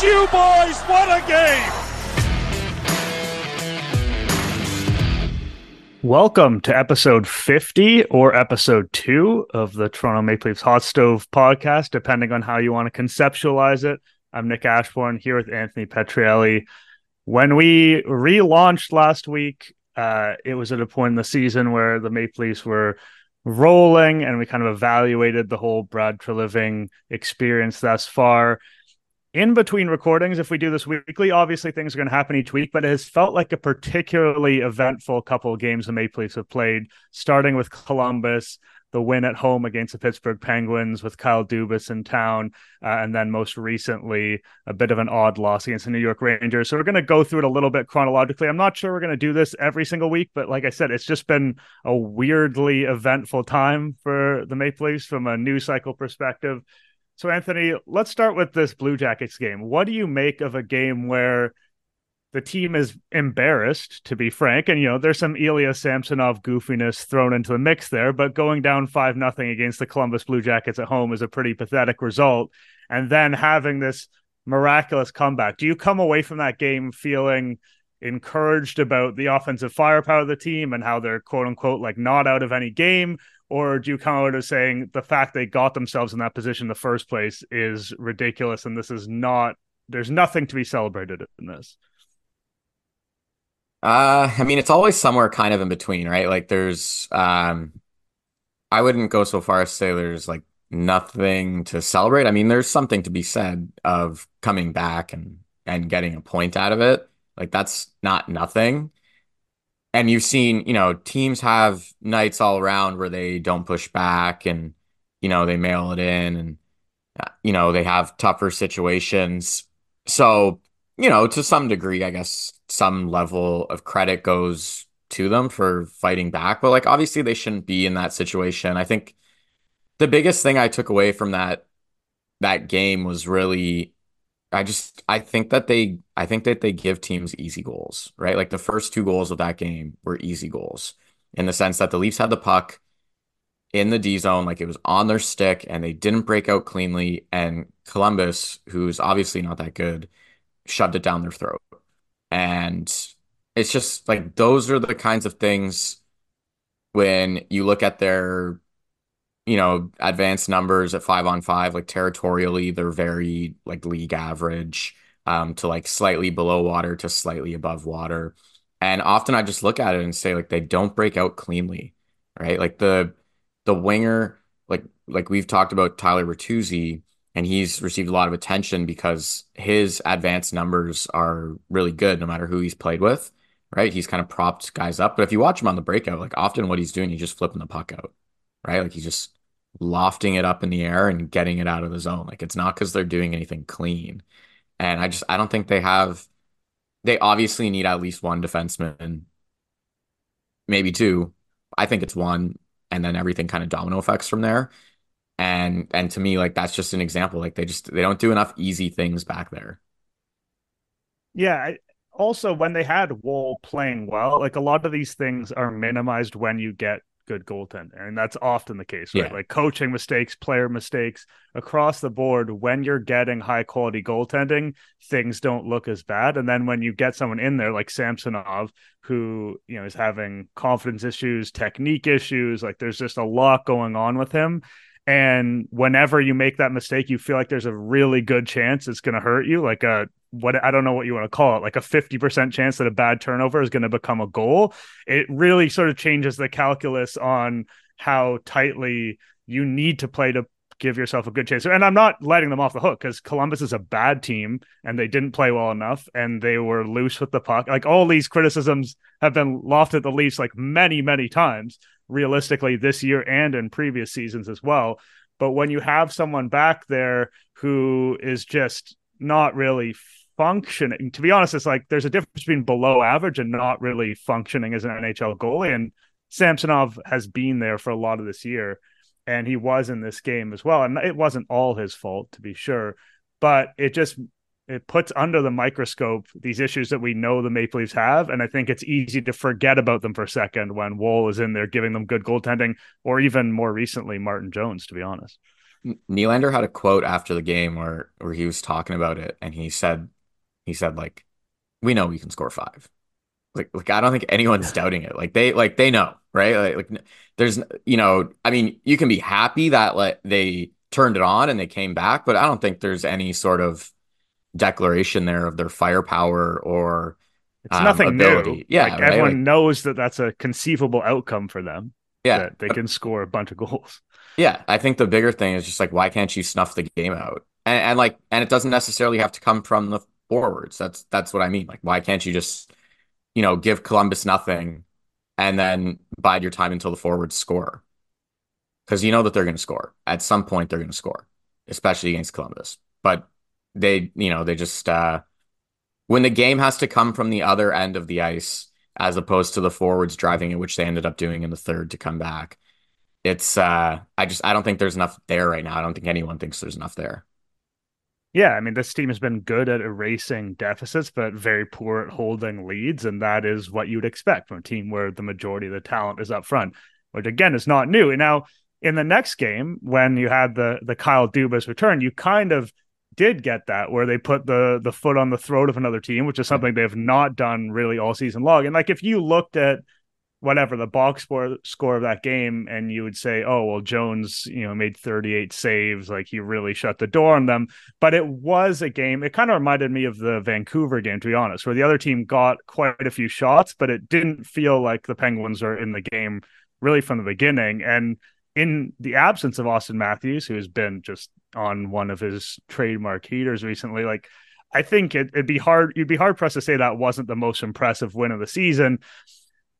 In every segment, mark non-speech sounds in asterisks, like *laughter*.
You, boys. What a game. Welcome to episode 50 or episode 2 of the Toronto Maple Leafs Hot Stove podcast, depending on how you want to conceptualize it. I'm Nick Ashbourne here with Anthony Petrielli. When we relaunched last week, uh, it was at a point in the season where the Maple Leafs were rolling and we kind of evaluated the whole Brad Treliving experience thus far in between recordings, if we do this weekly, obviously things are going to happen each week, but it has felt like a particularly eventful couple of games the Maple Leafs have played, starting with Columbus, the win at home against the Pittsburgh Penguins with Kyle Dubas in town, uh, and then most recently a bit of an odd loss against the New York Rangers. So we're going to go through it a little bit chronologically. I'm not sure we're going to do this every single week, but like I said, it's just been a weirdly eventful time for the Maple Leafs from a news cycle perspective. So, Anthony, let's start with this Blue Jackets game. What do you make of a game where the team is embarrassed, to be frank? And, you know, there's some Ilya Samsonov goofiness thrown into the mix there, but going down 5 nothing against the Columbus Blue Jackets at home is a pretty pathetic result. And then having this miraculous comeback. Do you come away from that game feeling encouraged about the offensive firepower of the team and how they're quote unquote like not out of any game? or do you come out as saying the fact they got themselves in that position in the first place is ridiculous and this is not there's nothing to be celebrated in this? Uh i mean it's always somewhere kind of in between right? Like there's um i wouldn't go so far as say there's like nothing to celebrate. I mean there's something to be said of coming back and and getting a point out of it like that's not nothing and you've seen, you know, teams have nights all around where they don't push back and, you know, they mail it in and, uh, you know, they have tougher situations. So, you know, to some degree, I guess some level of credit goes to them for fighting back. But like, obviously, they shouldn't be in that situation. I think the biggest thing I took away from that that game was really I just I think that they I think that they give teams easy goals, right? Like the first two goals of that game were easy goals in the sense that the Leafs had the puck in the D zone, like it was on their stick, and they didn't break out cleanly. And Columbus, who's obviously not that good, shoved it down their throat. And it's just like those are the kinds of things when you look at their you know, advanced numbers at five on five, like territorially, they're very like league average um, to like slightly below water to slightly above water. And often I just look at it and say like they don't break out cleanly, right? Like the the winger, like like we've talked about Tyler Bertuzzi, and he's received a lot of attention because his advanced numbers are really good no matter who he's played with, right? He's kind of propped guys up. But if you watch him on the breakout, like often what he's doing, he's just flipping the puck out right? Like he's just lofting it up in the air and getting it out of the zone. Like it's not because they're doing anything clean. And I just I don't think they have they obviously need at least one defenseman, maybe two. I think it's one, and then everything kind of domino effects from there. And and to me, like that's just an example. Like they just they don't do enough easy things back there. Yeah, also when they had Woll playing well, like a lot of these things are minimized when you get good goaltender. And that's often the case, right? Yeah. Like coaching mistakes, player mistakes across the board. When you're getting high quality goaltending, things don't look as bad. And then when you get someone in there like Samsonov, who, you know, is having confidence issues, technique issues, like there's just a lot going on with him. And whenever you make that mistake, you feel like there's a really good chance it's going to hurt you, like a what I don't know what you want to call it, like a 50% chance that a bad turnover is going to become a goal. It really sort of changes the calculus on how tightly you need to play to give yourself a good chance. And I'm not letting them off the hook because Columbus is a bad team and they didn't play well enough and they were loose with the puck. Like all these criticisms have been lofted at the Leafs like many, many times realistically this year and in previous seasons as well. But when you have someone back there who is just not really functioning, to be honest, it's like there's a difference between below average and not really functioning as an NHL goalie. And Samsonov has been there for a lot of this year, and he was in this game as well. And it wasn't all his fault, to be sure, but it just it puts under the microscope these issues that we know the Maple Leafs have, and I think it's easy to forget about them for a second when Woll is in there giving them good goaltending, or even more recently Martin Jones, to be honest. Nylander had a quote after the game where where he was talking about it, and he said he said like, "We know we can score five. Like, like I don't think anyone's *laughs* doubting it. Like they like they know, right? Like, like there's you know, I mean, you can be happy that like they turned it on and they came back, but I don't think there's any sort of declaration there of their firepower or it's um, nothing ability. new. Yeah, like, right? everyone like, knows that that's a conceivable outcome for them. Yeah, they can score a bunch of goals. Yeah, I think the bigger thing is just like why can't you snuff the game out? And, and like, and it doesn't necessarily have to come from the forwards. That's that's what I mean. Like, why can't you just, you know, give Columbus nothing, and then bide your time until the forwards score? Because you know that they're going to score at some point. They're going to score, especially against Columbus. But they, you know, they just uh, when the game has to come from the other end of the ice as opposed to the forwards driving it, which they ended up doing in the third to come back. It's uh I just I don't think there's enough there right now. I don't think anyone thinks there's enough there. Yeah, I mean, this team has been good at erasing deficits, but very poor at holding leads. And that is what you'd expect from a team where the majority of the talent is up front, which again is not new. And now in the next game, when you had the the Kyle Dubas return, you kind of did get that where they put the the foot on the throat of another team, which is something they've not done really all season long. And like if you looked at whatever the box score score of that game, and you would say, "Oh well, Jones, you know, made 38 saves, like he really shut the door on them." But it was a game. It kind of reminded me of the Vancouver game, to be honest, where the other team got quite a few shots, but it didn't feel like the Penguins are in the game really from the beginning. And in the absence of Auston Matthews, who has been just on one of his trademark heaters recently, like I think it, would be hard. You'd be hard pressed to say that wasn't the most impressive win of the season.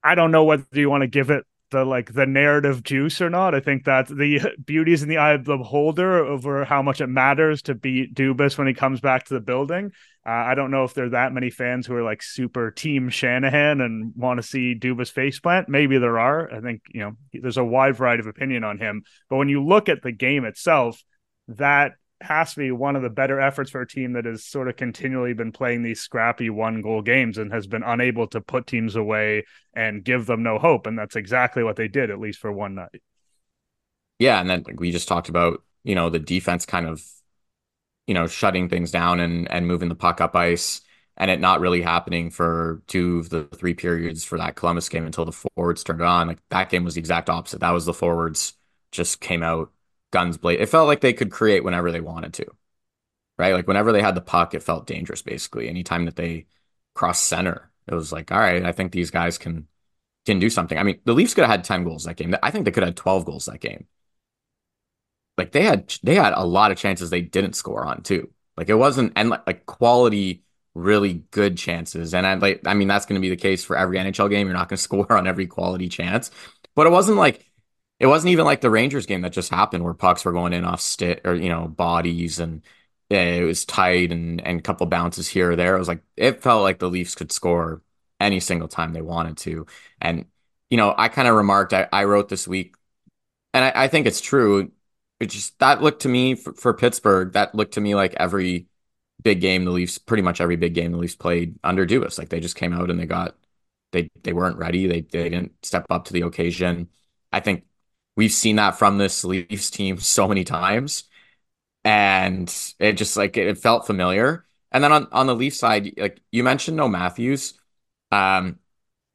I don't know whether you want to give it the like the narrative juice or not. I think that the *laughs* beauty is in the eye of the beholder over how much it matters to beat Dubas when he comes back to the building. Uh, I don't know if there are that many fans who are like super team Shanahan and want to see Dubas face plant. Maybe there are. I think you know there's a wide variety of opinion on him. But when you look at the game itself, that has to be one of the better efforts for a team that has sort of continually been playing these scrappy one goal games and has been unable to put teams away and give them no hope. And that's exactly what they did, at least for one night. Yeah. And then we just talked about, you know, the defense kind of, you know, shutting things down and, and moving the puck up ice and it not really happening for two of the three periods for that Columbus game until the forwards turned on. Like that game was the exact opposite. That was the forwards just came out guns blade. It felt like they could create whenever they wanted to, right? Like whenever they had the puck, it felt dangerous. Basically, anytime that they crossed center, it was like, all right, I think these guys can can do something. I mean, the Leafs could have had ten goals that game. I think they could have had twelve goals that game. Like they had they had a lot of chances they didn't score on too. Like it wasn't and like, like quality really good chances. And I like I mean that's going to be the case for every NHL game. You're not going *laughs* to score on every quality chance. But it wasn't like it wasn't even like the Rangers game that just happened where pucks were going in off stick or you know bodies and it was tight and and a couple bounces here or there. It was like it felt like the Leafs could score any single time they wanted to. And you know, I kind of remarked I, I wrote this week, and I, I think it's true. It just that looked to me for, for Pittsburgh. That looked to me like every big game the Leafs, pretty much every big game the Leafs played under Dubas. Like they just came out and they got they they weren't ready. They they didn't step up to the occasion. I think we've seen that from this Leafs team *laughs* so many times. And it just like it felt familiar. And then on, on the Leaf side, like you mentioned no Matthews. Um,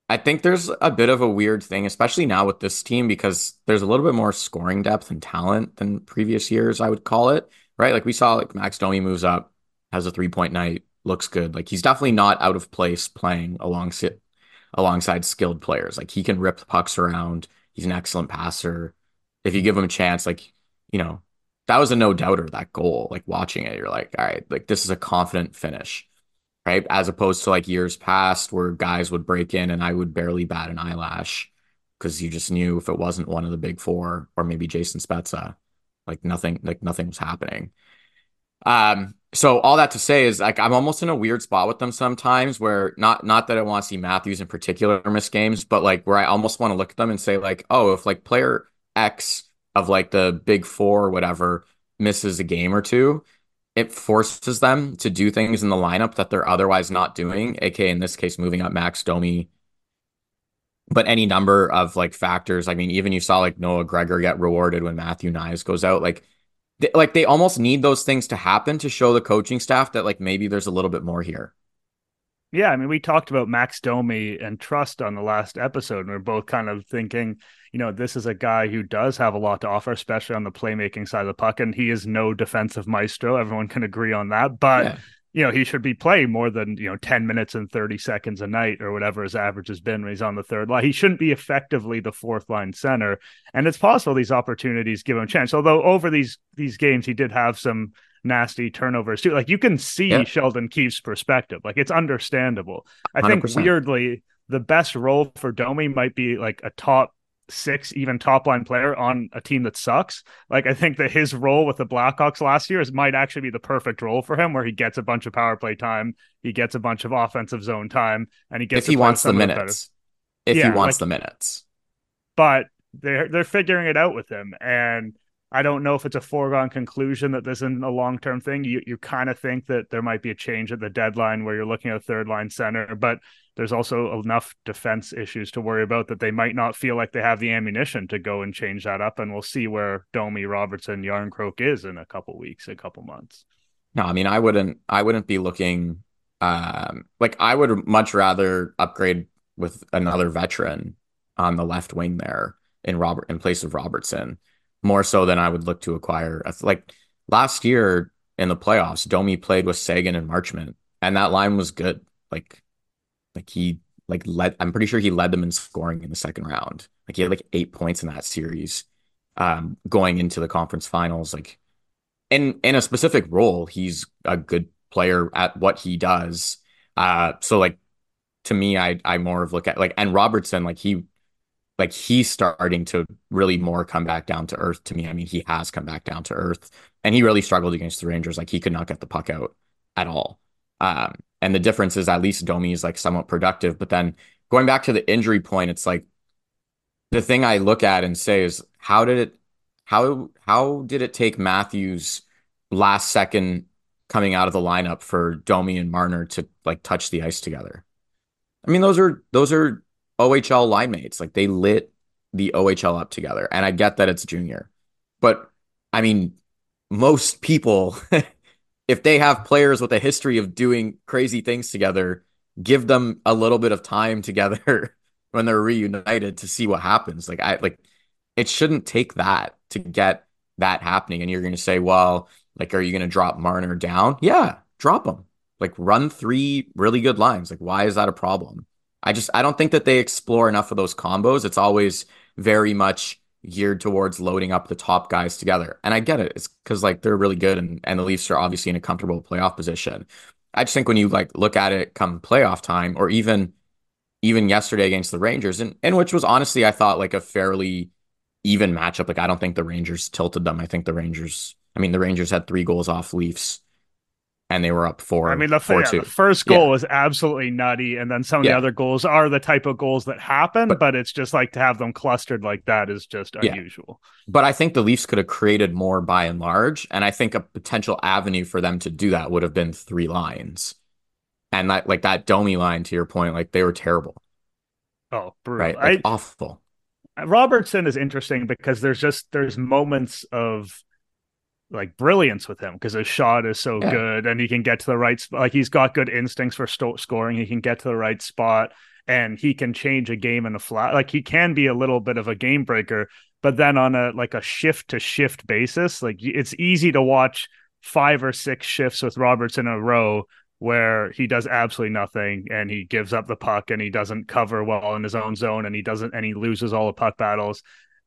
I think there's a bit of a weird thing, especially now with this team, because there's a little bit more scoring depth and talent than previous years, I would call it. Right. Like we saw like Max Domi moves up, has a three point night, looks good. Like he's definitely not out of place playing alongside alongside skilled players. Like he can rip the pucks around. He's an excellent passer. If you give him a chance, like, you know, that was a no doubter, that goal. Like watching it, you're like, all right, like this is a confident finish, right? As opposed to like years past where guys would break in and I would barely bat an eyelash because you just knew if it wasn't one of the big four or maybe Jason Spezza, like nothing, like nothing was happening. Um, so all that to say is like I'm almost in a weird spot with them sometimes where not not that I want to see Matthews in particular miss games, but like where I almost want to look at them and say like, oh, if like player X of like the big four or whatever misses a game or two, it forces them to do things in the lineup that they're otherwise not doing, aka in this case, moving up Max Domi. But any number of like factors. I mean, even you saw like Noah Gregor get rewarded when Matthew Knies goes out. Like, they, like they almost need those things to happen to show the coaching staff that like maybe there's a little bit more here. Yeah, I mean, we talked about Max Domi and trust on the last episode, and we are both kind of thinking, you know, this is a guy who does have a lot to offer, especially on the playmaking side of the puck, and he is no defensive maestro. Everyone can agree on that, but yeah. you know, he should be playing more than you know ten minutes and thirty seconds a night or whatever his average has been when he's on the third line. He shouldn't be effectively the fourth line center, and it's possible these opportunities give him a chance. Although over these these games, he did have some nasty turnovers too. Like you can see yeah. Sheldon Keefe's perspective. Like it's understandable. I 100%. think weirdly the best role for Domi might be like a top six, even top line player on a team that sucks. Like I think that his role with the Blackhawks last year is might actually be the perfect role for him, where he gets a bunch of power play time, he gets a bunch of offensive zone time, and he gets if he wants the minutes. If yeah, he wants like, the minutes. But they're they're figuring it out with him, and I don't know if it's a foregone conclusion that this isn't a long term thing. You you kind of think that there might be a change at the deadline where you're looking at a third line center, but there's also enough defense issues to worry about that they might not feel like they have the ammunition to go and change that up. And we'll see where Domi, Robertson, Jarnkrok is in a couple weeks, a couple months. No, I mean I wouldn't I wouldn't be looking um like I would much rather upgrade with another veteran on the left wing there in Robert in place of Robertson more so than I would look to acquire. Like last year in the playoffs, Domi played with Seguin and Marchment, and that line was good. Like, like he like led. I'm pretty sure he led them in scoring in the second round. Like he had like eight points in that series, um, going into the conference finals. Like, in in a specific role, he's a good player at what he does. Uh, so like to me, I I more of look at like and Robertson, like he like he's starting to really more come back down to earth to me. I mean, he has come back down to earth and he really struggled against the Rangers. Like he could not get the puck out at all. Um, and the difference is at least Domi is like somewhat productive. But then going back to the injury point, it's like the thing I look at and say is how did it how how did it take Matthews last second coming out of the lineup for Domi and Marner to like touch the ice together? I mean, those are those are OHL line mates. Like they lit the OHL up together. And I get that it's junior. But I mean, most people, *laughs* if they have players with a history of doing crazy things together, give them a little bit of time *laughs* together when they're reunited to see what happens. Like I like it shouldn't take that to get that happening. And you're gonna say, well, like, are you gonna drop Marner down? Yeah, drop him. Like run three really good lines. Like, why is that a problem? I just I don't think that they explore enough of those combos. It's always very much geared towards loading up the top guys together. And I get it. It's because like they're really good and, and the Leafs are obviously in a comfortable playoff position. I just think when you like look at it come playoff time or even even yesterday against the Rangers and, and which was honestly I thought like a fairly even matchup. Like I don't think the Rangers tilted them. I think the Rangers I mean the Rangers had three goals off Leafs and they were up four. I mean, the, four, yeah, the first goal yeah. was absolutely nutty, and then some of yeah. the other goals are the type of goals that happen, but, but, it's just like to have them clustered like that is just unusual. But I think the Leafs could have created more by and large, and I think a potential avenue for them to do that would have been three lines, and that like that Domi line to your point, like they were terrible. Oh, brutal. right, like, I, awful. Robertson is interesting because there's just there's moments of like brilliance with him because his shot is so yeah. good and he can get to the right spot. Like he's got good instincts for st- scoring. He can get to the right spot and he can change a game in a flat. Like he can be a little bit of a game breaker, but then on a like a shift to shift basis, like it's easy to watch five or six shifts with Roberts in a row where he does absolutely nothing and he gives up the puck and he doesn't cover well in his own zone and he doesn't and he loses all the puck battles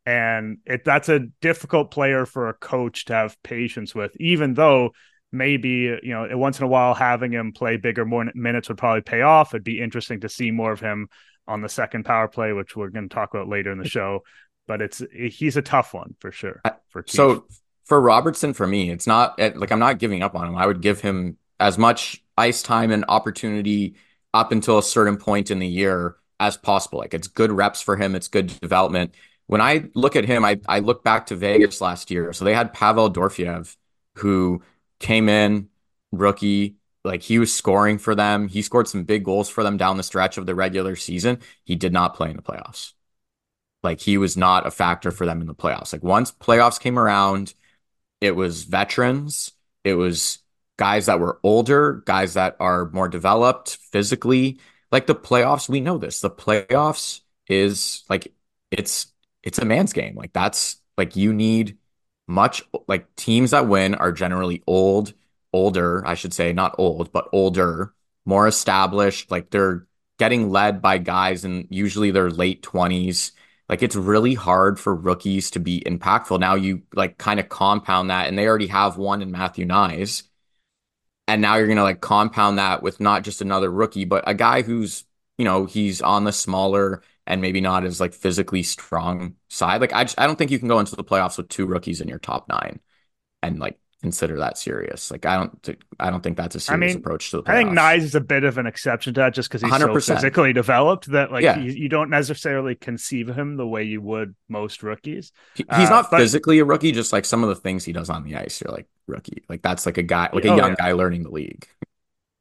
and it that's a difficult player for a coach to have patience with even though maybe you know once in a while having him play bigger more minutes would probably pay off. It'd be interesting to see more of him on the second power play which we're going to talk about later in the show. But it's he's a tough one for sure for so for robertson for me it's not like i'm not giving up on him. I would give him as much ice time and opportunity up until a certain point in the year as possible. Like it's good reps for him. It's good development when I look at him, I, I look back to Vegas last year. So they had Pavel Dorofeyev, who came in, rookie, like he was scoring for them. He scored some big goals for them down the stretch of the regular season. He did not play in the playoffs. Like he was not a factor for them in the playoffs. Like once playoffs came around, it was veterans, it was guys that were older, guys that are more developed physically. Like the playoffs, we know this. The playoffs is like it's it's a man's game. Like that's like you need much like teams that win are generally old, older, I should say, not old, but older, more established. Like they're getting led by guys and usually they're late 20s. Like it's really hard for rookies to be impactful. Now you like kind of compound that, and they already have one in Matthew Knies. And now you're gonna like compound that with not just another rookie, but a guy who's, you know, he's on the smaller and maybe not as like physically strong side. Like I just I don't think you can go into the playoffs with two rookies in your top nine and like consider that serious. Like I don't I don't think that's a serious I mean, approach to the playoffs. I think Knies is a bit of an exception to that just because he's 100%. so physically developed that like yeah. he, you don't necessarily conceive him the way you would most rookies. He, he's uh, not but, physically a rookie, just like some of the things he does on the ice, you're like rookie. Like that's like a guy like a oh, young yeah. guy learning the league.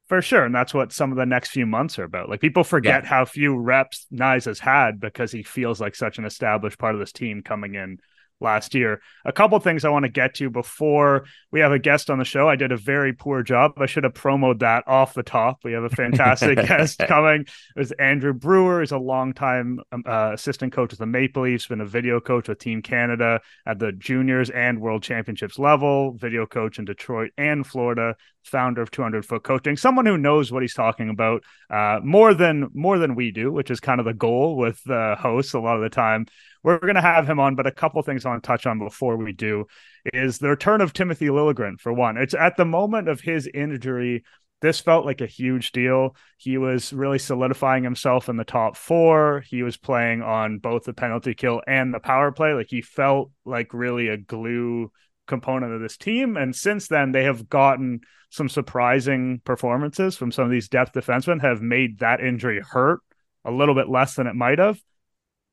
For sure. And that's what some of the next few months are about. Like people forget yeah. how few reps Knies has had because he feels like such an established part of this team coming in last year. A couple things I want to get to before we have a guest on the show. I did a very poor job. I should have promoted that off the top. We have a fantastic *laughs* guest coming. It's Andrew Brewer. He's a longtime um, uh, assistant coach with the Maple Leafs, been a video coach with Team Canada at the juniors and world championships level, video coach in Detroit and Florida, founder of 200 foot coaching someone who knows what he's talking about uh, more than more than we do which is kind of the goal with uh, hosts a lot of the time we're going to have him on, but a couple things I want to touch on before we do is the return of Timothy Liljegren, for one. It's at the moment of his injury, this felt like a huge deal. He was really solidifying himself in the top four. He was playing on both the penalty kill and the power play. Like he felt like really a glue component of this team. And since then, they have gotten some surprising performances from some of these depth defensemen, have made that injury hurt a little bit less than it might have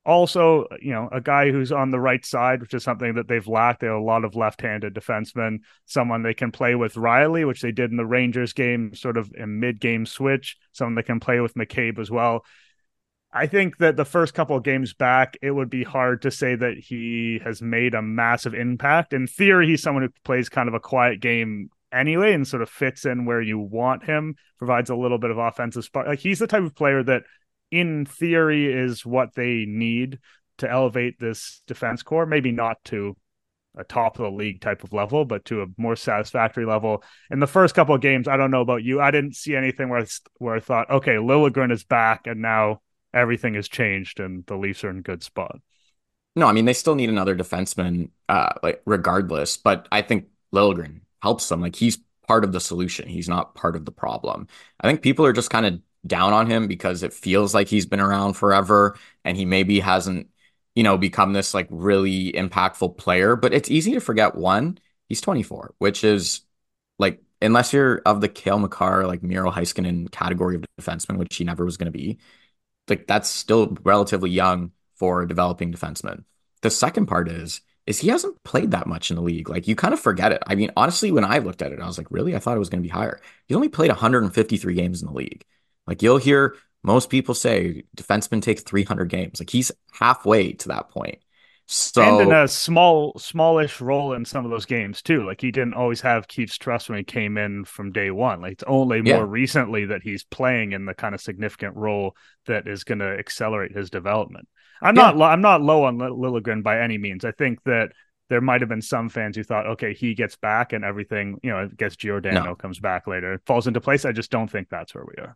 also, you know, a guy who's on the right side, which is something that they've lacked. They have a lot of left-handed defensemen, someone they can play with Rielly, which they did in the Rangers game, sort of a mid-game switch, someone they can play with McCabe as well. I think that the first couple of games back, it would be hard to say that he has made a massive impact. In theory, he's someone who plays kind of a quiet game anyway and sort of fits in where you want him, provides a little bit of offensive spark. Like he's the type of player that in theory is what they need to elevate this defense core. Maybe not to a top of the league type of level, but to a more satisfactory level. In the first couple of games, I don't know about you, I didn't see anything where I, where I thought, okay, Liljegren is back, and now everything has changed, and the Leafs are in good spot. No, I mean they still need another defenseman, uh, like regardless. But I think Liljegren helps them. Like he's part of the solution. He's not part of the problem. I think people are just kind of down on him because it feels like he's been around forever and he maybe hasn't, you know, become this like really impactful player. But it's easy to forget one, he's 24, which is like, unless you're of the Cale Makar, like Miro Heiskanen category of defenseman, which he never was going to be, like that's still relatively young for a developing defenseman. The second part is, is he hasn't played that much in the league. Like you kind of forget it. I mean, honestly, when I looked at it, I was like, really? I thought it was going to be higher. He's only played 153 games in the league. Like you'll hear most people say defenseman takes 300 games. Like he's halfway to that point. So and in a small, smallish role in some of those games too. Like he didn't always have Keefe's trust when he came in from day one. Like it's only more recently that he's playing in the kind of significant role that is going to accelerate his development. I'm yeah. not, I'm not low on Liljegren by any means. I think that there might have been some fans who thought, okay, he gets back and everything, you know, I guess Giordano no. comes back later, falls into place. I just don't think that's where we are.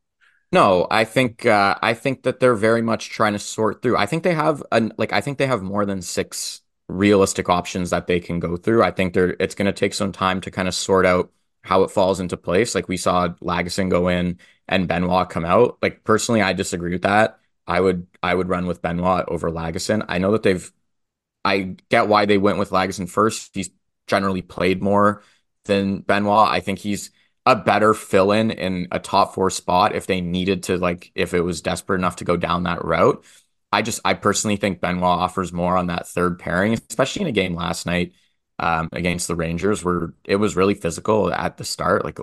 No, I think uh, I think that they're very much trying to sort through. I think they have an like I think they have more than six realistic options that they can go through. I think they're it's going to take some time to kind of sort out how it falls into place. Like we saw Lagesson go in and Benoit come out. Like personally, I disagree with that. I would I would run with Benoit over Lagesson. I know that they've I get why they went with Lagesson first. He's generally played more than Benoit. I think he's a better fill in in a top four spot if they needed to, like, if it was desperate enough to go down that route. I just, I personally think Benoit offers more on that third pairing, especially in a game last night. um, against the Rangers, where it was really physical at the start. Like,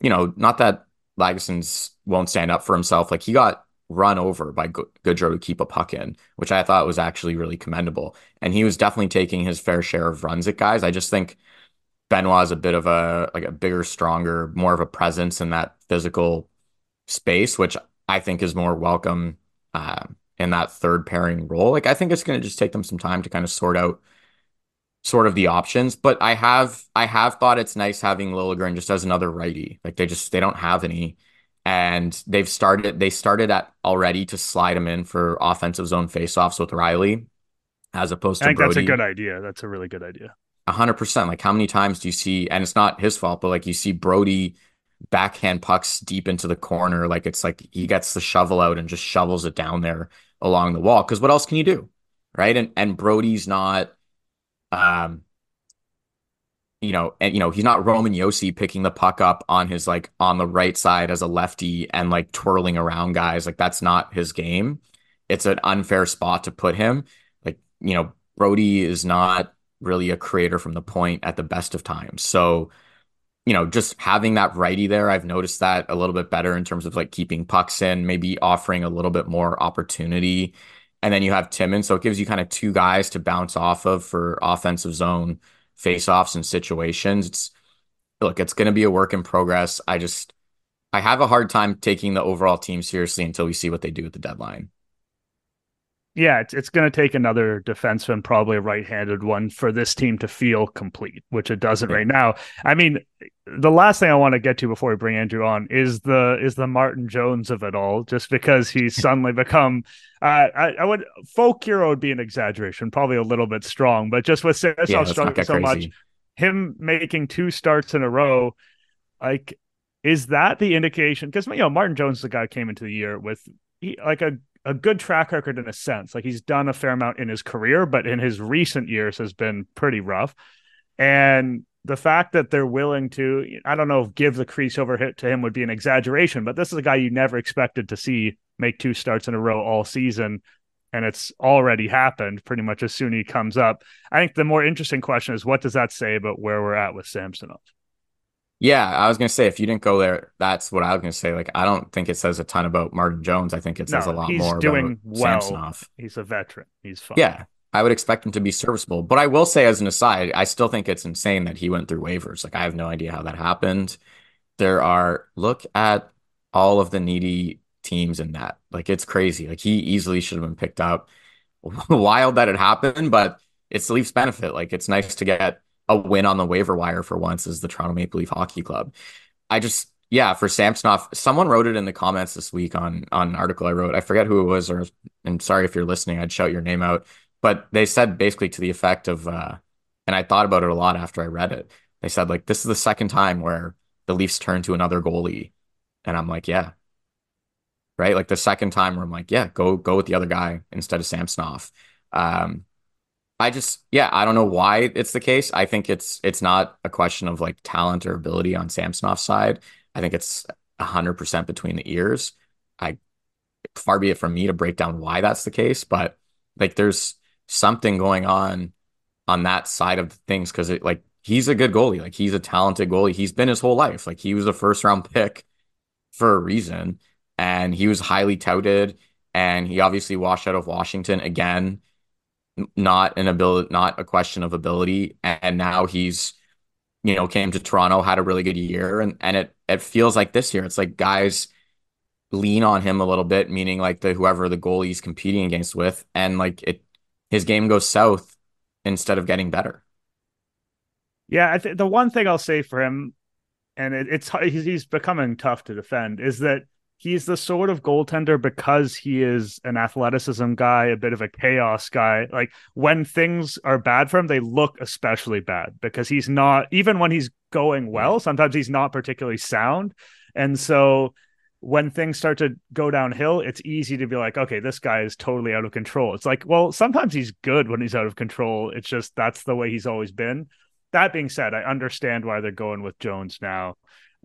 you know, not that Lagesson's won't stand up for himself. Like he got run over by Goodrow to keep a puck in, which I thought was actually really commendable. And he was definitely taking his fair share of runs at guys. I just think Benoit is a bit of a like a bigger, stronger, more of a presence in that physical space, which I think is more welcome uh, in that third pairing role. Like I think it's going to just take them some time to kind of sort out sort of the options. But I have I have thought it's nice having Liljegren just as another righty. Like they just they don't have any. And they've started they started at already to slide him in for offensive zone faceoffs with Rielly, as opposed to I think Brodie. that's a good idea. That's a really good idea. A hundred percent. Like how many times do you see, and it's not his fault, but like you see Brodie backhand pucks deep into the corner. Like it's like he gets the shovel out and just shovels it down there along the wall. Cause what else can you do? Right. And and Brodie's not um you know, and you know, he's not Roman Josi picking the puck up on his like on the right side as a lefty and like twirling around guys. Like that's not his game. It's an unfair spot to put him. Like, you know, Brodie is not really a creator from the point at the best of times. So, you know, just having that righty there, I've noticed that a little bit better in terms of like keeping pucks in, maybe offering a little bit more opportunity. And then you have Timmins. So it gives you kind of two guys to bounce off of for offensive zone face-offs and situations. It's look, it's going to be a work in progress. I just I have a hard time taking the overall team seriously until we see what they do at the deadline yeah, it's it's going to take another defenseman, probably a right-handed one, for this team to feel complete, which it doesn't yeah. right now. I mean, the last thing I want to get to before we bring Andrew on is the is the Martin Jones of it all, just because he's *laughs* suddenly become. Uh, I, I, would folk hero would be an exaggeration, probably a little bit strong, but just with yeah, struggling so crazy. much, him making two starts in a row, like is that the indication? Because you know Martin Jones, the guy came into the year with he, like a a good track record in a sense. Like he's done a fair amount in his career, but in his recent years has been pretty rough. And the fact that they're willing to, I don't know if give the crease over hit to him would be an exaggeration, but this is a guy you never expected to see make two starts in a row all season. And it's already happened pretty much as soon as he comes up. I think the more interesting question is what does that say about where we're at with Samsonov? Yeah, I was gonna say if you didn't go there, that's what I was gonna say. Like, I don't think it says a ton about Martin Jones. I think it says no, a lot he's more doing about well. Samsonov. He's a veteran. He's fine. Yeah, I would expect him to be serviceable. But I will say, as an aside, I still think it's insane that he went through waivers. Like, I have no idea how that happened. There are look at all of the needy teams in that. Like, it's crazy. Like, he easily should have been picked up. *laughs* Wild that it happened, but it's the Leafs' benefit. Like, it's nice to get a win on the waiver wire for once is the Toronto Maple Leaf Hockey Club. I just yeah, for Samsonov, someone wrote it in the comments this week on on an article I wrote. I forget who it was, or and sorry if you're listening, I'd shout your name out. But they said basically to the effect of, uh, and I thought about it a lot after I read it. They said like this is the second time where the Leafs turn to another goalie, and I'm like, yeah, right. Like the second time where I'm like, yeah, go go with the other guy instead of Samsonov. Um, I just yeah, I don't know why it's the case. I think it's it's not a question of like talent or ability on Samsonov's side. I think it's hundred percent between the ears. I far be it from me to break down why that's the case, but like there's something going on on that side of things because it like he's a good goalie, like he's a talented goalie. He's been his whole life. Like he was a first round pick for a reason, and he was highly touted. And he obviously washed out of Washington again not an ability, not a question of ability. And now he's, you know, came to Toronto, had a really good year, and and it it feels like this year, it's like guys lean on him a little bit, meaning like the whoever the goalie he's competing against with, and like it, his game goes south instead of getting better. Yeah, think the one thing I'll say for him, and it, it's he's becoming tough to defend, is that he's the sort of goaltender because he is an athleticism guy, a bit of a chaos guy. Like when things are bad for him, they look especially bad because he's not, even when he's going well, sometimes he's not particularly sound. And so when things start to go downhill, it's easy to be like, okay, this guy is totally out of control. It's like, well, sometimes he's good when he's out of control. It's just that's the way he's always been. That being said, I understand why they're going with Jones now.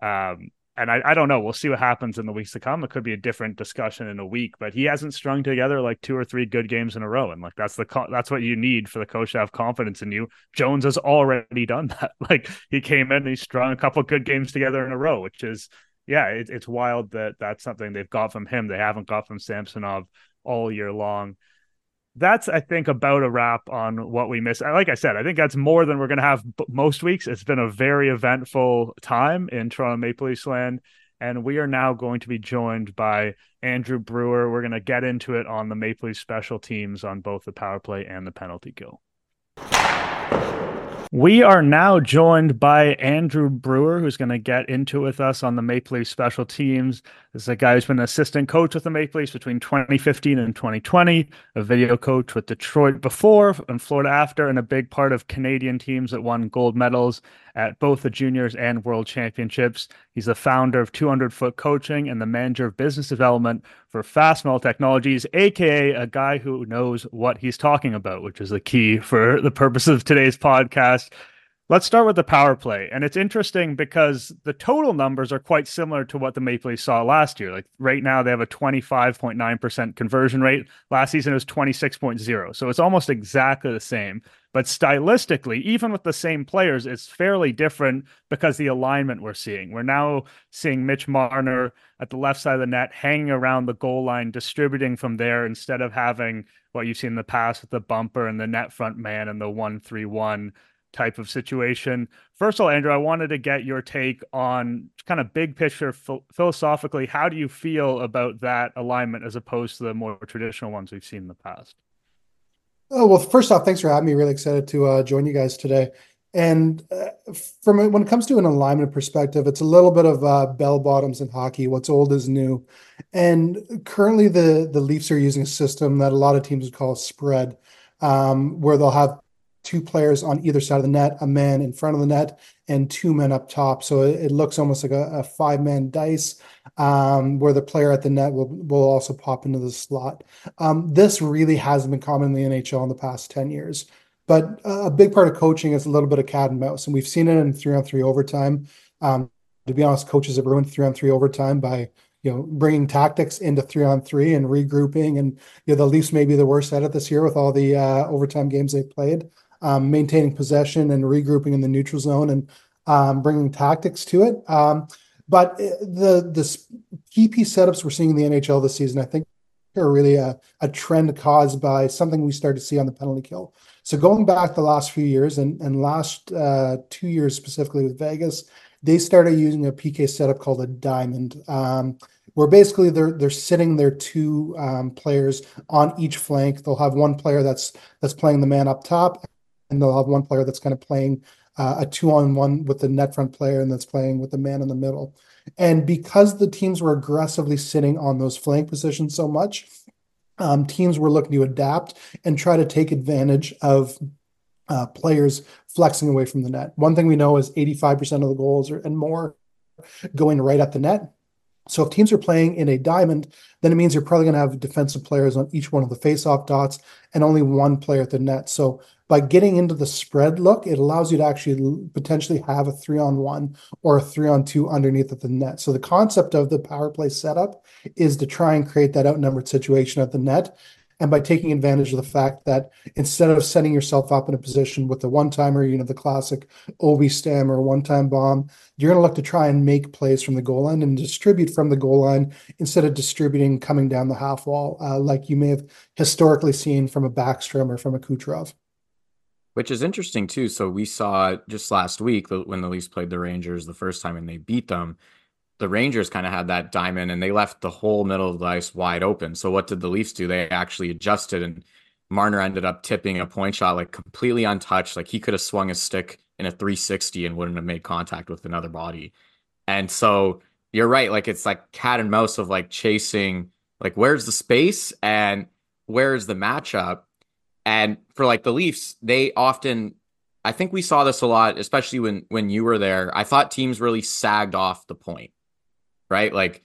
Um, and I, I don't know. We'll see what happens in the weeks to come. It could be a different discussion in a week, but he hasn't strung together like two or three good games in a row, and like that's the that's what you need for the coach to have confidence in you. Jones has already done that. *laughs* Like he came in and he strung a couple good games together in a row, which is yeah, it, it's wild that that's something they've got from him. They haven't got from Samsonov all year long that's I think about a wrap on what we missed. Like I said, I think that's more than we're going to have most weeks. It's been a very eventful time in Toronto Maple Leafs land, and we are now going to be joined by Andrew Brewer. We're going to get into it on the Maple Leaf special teams on both the power play and the penalty kill. We are now joined by Andrew Brewer, who's going to get into with us on the Maple Leaf special teams. This is a guy who's been an assistant coach with the Maple Leafs between 2015 and 2020, a video coach with Detroit before and Florida after, and a big part of Canadian teams that won gold medals at both the juniors and world championships. He's the founder of 200 Foot Coaching and the manager of business development for Fastmail Technologies, aka a guy who knows what he's talking about, which is the key for the purpose of today's podcast. Let's start with the power play. And it's interesting because the total numbers are quite similar to what the Maple Leafs saw last year. Like right now, they have a 25.9% conversion rate. Last season, it was 26.0. So it's almost exactly the same. But stylistically, even with the same players, it's fairly different because the alignment we're seeing. We're now seeing Mitch Marner at the left side of the net, hanging around the goal line, distributing from there instead of having what you've seen in the past with the bumper and the net front man and the one three one type of situation. First of all, Andrew, I wanted to get your take on kind of big picture philosophically. How do you feel about that alignment as opposed to the more traditional ones we've seen in the past? Oh, well, first off, thanks for having me. Really excited to uh, join you guys today. And uh, from when it comes to an alignment perspective, it's a little bit of uh, bell bottoms in hockey. What's old is new. And currently, the the Leafs are using a system that a lot of teams would call spread, um, where they'll have two players on either side of the net, a man in front of the net, and two men up top. So it, it looks almost like a, a five man dice um, where the player at the net will, will also pop into the slot. Um, this really hasn't been common in the NHL in the past 10 years. But a big part of coaching is a little bit of cat and mouse. And we've seen it in three on three overtime. Um, to be honest, coaches have ruined three on three overtime by you know, bringing tactics into three on three and regrouping. And you know, the Leafs may be the worst at it this year with all the uh, overtime games they've played maintaining possession and regrouping in the neutral zone and um, bringing tactics to it. Um, but uh, the the key setups we're seeing in the NHL this season, I think, are really a, a trend caused by something we started to see on the penalty kill. So going back the last few years and and last uh, two years specifically with Vegas, they started using a PK setup called a diamond. Um, where basically they're they're sitting their two um, players on each flank. They'll have one player that's that's playing the man up top, and they'll have one player that's kind of playing uh, a two on one with the net front player and that's playing with the man in the middle. And because the teams were aggressively sitting on those flank positions so much, um, teams were looking to adapt and try to take advantage of uh, players flexing away from the net. One thing we know is 85% of the goals are, and more going right at the net. So if teams are playing in a diamond, then it means you're probably going to have defensive players on each one of the face-off dots and only one player at the net. So by getting into the spread look, it allows you to actually potentially have a three on one or a three on two underneath at the net. So the concept of the power play setup is to try and create that outnumbered situation at the net. And by taking advantage of the fact that instead of setting yourself up in a position with the one timer, you know, the classic Ovi stem or one time bomb, you're going to look to try and make plays from the goal line and distribute from the goal line instead of distributing coming down the half wall, uh, like you may have historically seen from a Backstrom or from a Kucherov. Which is interesting too. So we saw just last week when the Leafs played the Rangers the first time and they beat them. The Rangers kind of had that diamond and they left the whole middle of the ice wide open. So what did the Leafs do? They actually adjusted and Marner ended up tipping a point shot like completely untouched. Like he could have swung his stick in a 360 and wouldn't have made contact with another body. And so you're right. Like it's like cat and mouse of like chasing, like where's the space and where's the matchup? And for like the Leafs, they often I think we saw this a lot, especially when when you were there. I thought teams really sagged off the point. Right? Like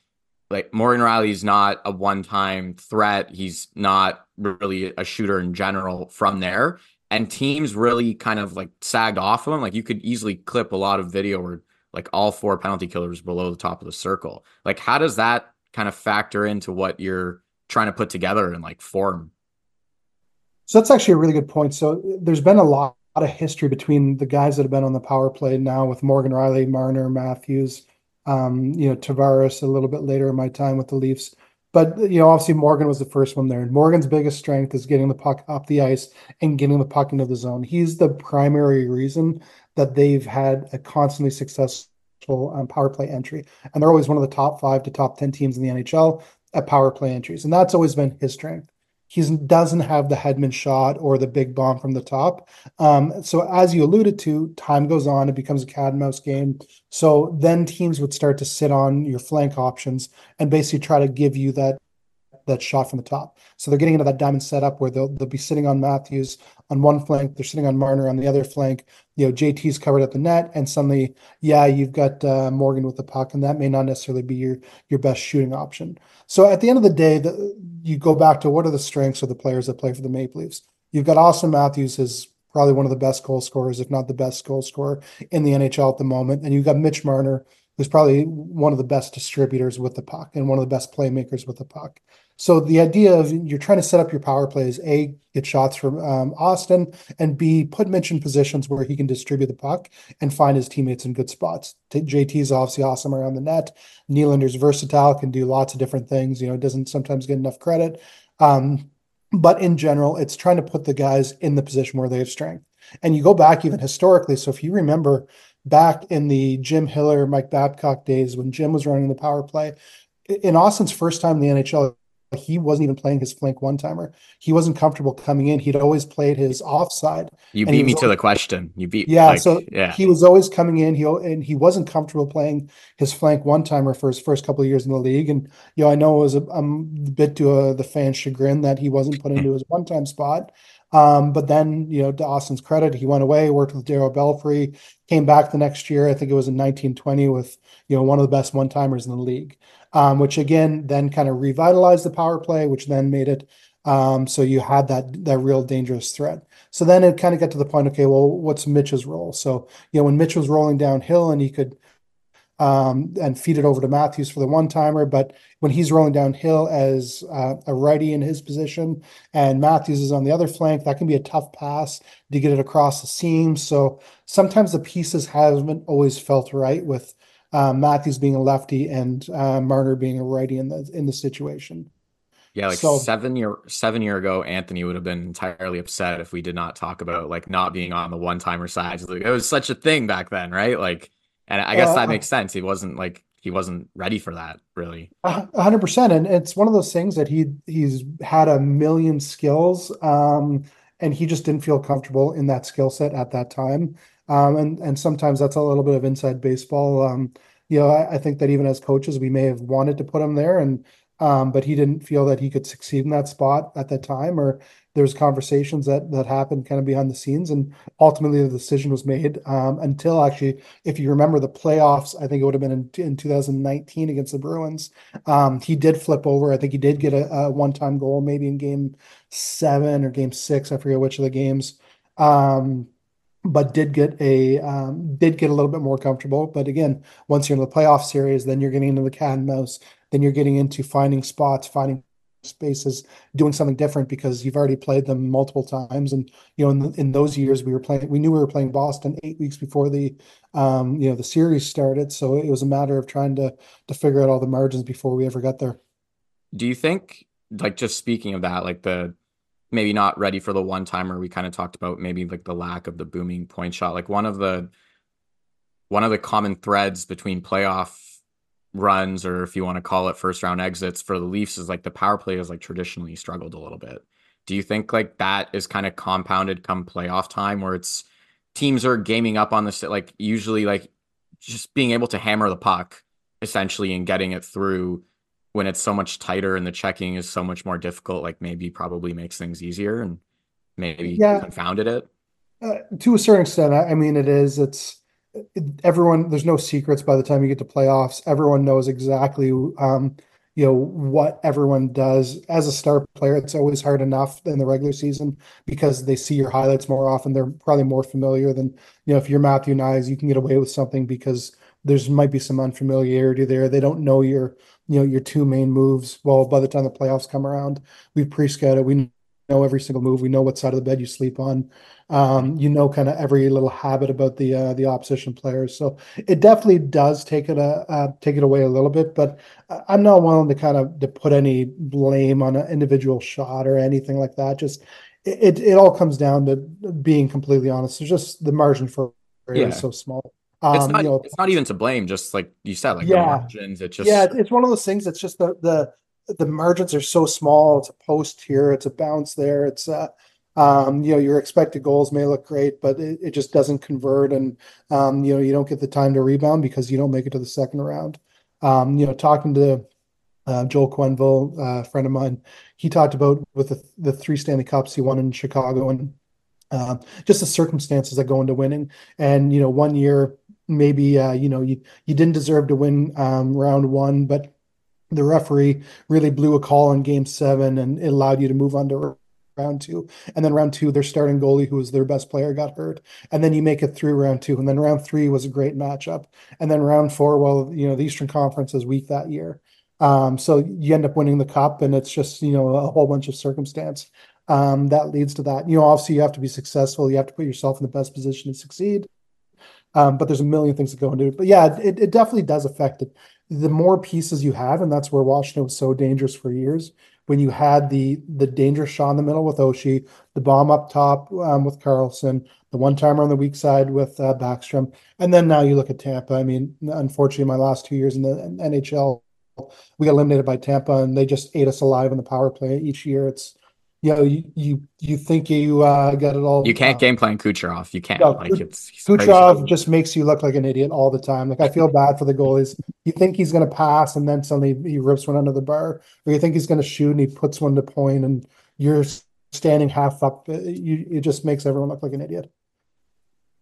like Morgan Rielly's not a one-time threat. He's not really a shooter in general from there. And teams really kind of like sagged off of him. Like you could easily clip a lot of video where like all four penalty killers below the top of the circle. Like, how does that kind of factor into what you're trying to put together and like form? So that's actually a really good point. So there's been a lot of history between the guys that have been on the power play now with Morgan Rielly, Marner, Matthews, um, you know, Tavares a little bit later in my time with the Leafs. But you know, obviously Morgan was the first one there. And Morgan's biggest strength is getting the puck up the ice and getting the puck into the zone. He's the primary reason that they've had a constantly successful um, power play entry. And they're always one of the top five to top 10 teams in the NHL at power play entries. And that's always been his strength he doesn't have the headman shot or the big bomb from the top. Um, so as you alluded to, time goes on, it becomes a cat and mouse game. So then teams would start to sit on your flank options and basically try to give you that that shot from the top. So they're getting into that diamond setup where they'll they'll be sitting on Matthews on one flank, they're sitting on Marner on the other flank. You know, JT's covered at the net, and suddenly, yeah, you've got uh, Morgan with the puck, and that may not necessarily be your your best shooting option. So at the end of the day, the, you go back to what are the strengths of the players that play for the Maple Leafs. You've got Auston Matthews is probably one of the best goal scorers, if not the best goal scorer in the NHL at the moment, and you've got Mitch Marner, who's probably one of the best distributors with the puck and one of the best playmakers with the puck. So the idea of you're trying to set up your power plays, A, get shots from um, Auston, and B, put Mitch in positions where he can distribute the puck and find his teammates in good spots. JT is obviously awesome around the net. Nylander's versatile, can do lots of different things. You know, doesn't sometimes get enough credit. Um, but in general, it's trying to put the guys in the position where they have strength. And you go back even historically. So if you remember back in the Jim Hiller, Mike Babcock days when Jim was running the power play, in Auston's first time in the NHL, he wasn't even playing his flank one timer. He wasn't comfortable coming in. He'd always played his offside. You beat me always, to the question. You beat yeah. Like, so yeah, he was always coming in. He and he wasn't comfortable playing his flank one timer for his first couple of years in the league. And you know, I know it was a, a bit to a, the fan chagrin that he wasn't put into his one time spot. Um, but then, you know, to Auston's credit, he went away, worked with Darryl Belfry, came back the next year. I think it was in 1920 with, you know, one of the best one timers in the league um, which again then kind of revitalized the power play, which then made it um, so you had that that real dangerous threat. So then it kind of got to the point, okay, well, what's Mitch's role? So you know when Mitch was rolling downhill and he could um, and feed it over to Matthews for the one timer. But when he's rolling downhill as uh, a righty in his position and Matthews is on the other flank, that can be a tough pass to get it across the seam. So sometimes the pieces haven't always felt right with uh, Matthews being a lefty and uh, Marner being a righty in the in the situation. Yeah, like so, seven year seven year ago, Anthony would have been entirely upset if we did not talk about like not being on the one timer side. Like, it was such a thing back then, right? Like, and I guess uh, that makes sense. He wasn't like he wasn't ready for that, really. hundred percent, and it's one of those things that he he's had a million skills, um, and he just didn't feel comfortable in that skill set at that time. Um, and and sometimes that's a little bit of inside baseball. Um, you know, I, I, think that even as coaches, we may have wanted to put him there, and um, but he didn't feel that he could succeed in that spot at that time, or there's conversations that that happened kind of behind the scenes, and ultimately the decision was made. Um, until actually, if you remember the playoffs, I think it would have been in, in 2019 against the Bruins. Um, he did flip over. I think he did get a, a one-time goal, maybe in Game Seven or Game Six. I forget which of the games. Um, but did get a um, did get a little bit more comfortable. But again, once you're in the playoff series, then you're getting into the cat and mouse. Then you're getting into finding spots, finding spaces, doing something different because you've already played them multiple times. And you know, in, in those years, we were playing. We knew we were playing Boston eight weeks before the um, you know the series started. So it was a matter of trying to to figure out all the margins before we ever got there. Do you think, like, just speaking of that, like the maybe not ready for the one timer. We kind of talked about maybe like the lack of the booming point shot. Like one of the one of the common threads between playoff runs or if you want to call it first round exits for the Leafs is like the power play has like traditionally struggled a little bit. Do you think like that is kind of compounded come playoff time where it's teams are gaming up on this like usually like just being able to hammer the puck essentially and getting it through when it's so much tighter and the checking is so much more difficult, like maybe probably makes things easier and maybe yeah. confounded it. Uh, to a certain extent, I, I mean, it is. It's it, everyone. There's no secrets by the time you get to playoffs. Everyone knows exactly, um, you know, what everyone does. As a star player, it's always hard enough in the regular season because they see your highlights more often. They're probably more familiar than you know. If you're Matthew Knies, you can get away with something because there's might be some unfamiliarity there. They don't know your you know your two main moves. Well, by the time the playoffs come around, we've pre-scouted. We know every single move. We know what side of the bed you sleep on. Um, you know, kind of every little habit about the uh, the opposition players. So it definitely does take it a uh, take it away a little bit. But I'm not willing to kind of to put any blame on an individual shot or anything like that. Just it it all comes down to being completely honest. It's just the margin for error Yeah. is so small. It's Um, not, you know, it's not even to blame, just like you said, like the Yeah. margins. It just yeah, it's one of those things. It's just the the the margins are so small. It's a post here, it's a bounce there. It's uh, um, you know, your expected goals may look great, but it, it just doesn't convert, and um, you know, you don't get the time to rebound because you don't make it to the second round. Um, you know, talking to uh, Joel Quenneville, uh, friend of mine, he talked about with the, the three Stanley Cups he won in Chicago and uh, just the circumstances that go into winning. And you know, one year maybe uh, you know you you didn't deserve to win um, round one, but the referee really blew a call in game seven and it allowed you to move on to round two. And then round two, their starting goalie, who was their best player, got hurt. And then you make it through round two. And then round three was a great matchup. And then round four, well, you know, the Eastern Conference is weak that year. Um, so you end up winning the cup, and it's just, you know, a whole bunch of circumstance um, that leads to that. You know, obviously you have to be successful, you have to put yourself in the best position to succeed. Um, but there's a million things that go into it. But yeah, it, it definitely does affect it. The more pieces you have, and that's where Washington was so dangerous for years. When you had the the dangerous shot in the middle with Oshie, the bomb up top um, with Carlson, the one timer on the weak side with uh, Backstrom, and then now you look at Tampa. I mean, unfortunately, my last two years in the NHL, we got eliminated by Tampa, and they just ate us alive in the power play each year. It's you know you you, you think you uh, got it all. you can't uh, game plan Kucherov. You can't. No, like Kuch- it's he's crazy. Kucherov just makes you look like an idiot all the time. Like I feel bad for the goalies. You think he's going to pass, and then suddenly he rips one under the bar, or you think he's going to shoot and he puts one to point, and you're standing half up. Uh, You it just makes everyone look like an idiot.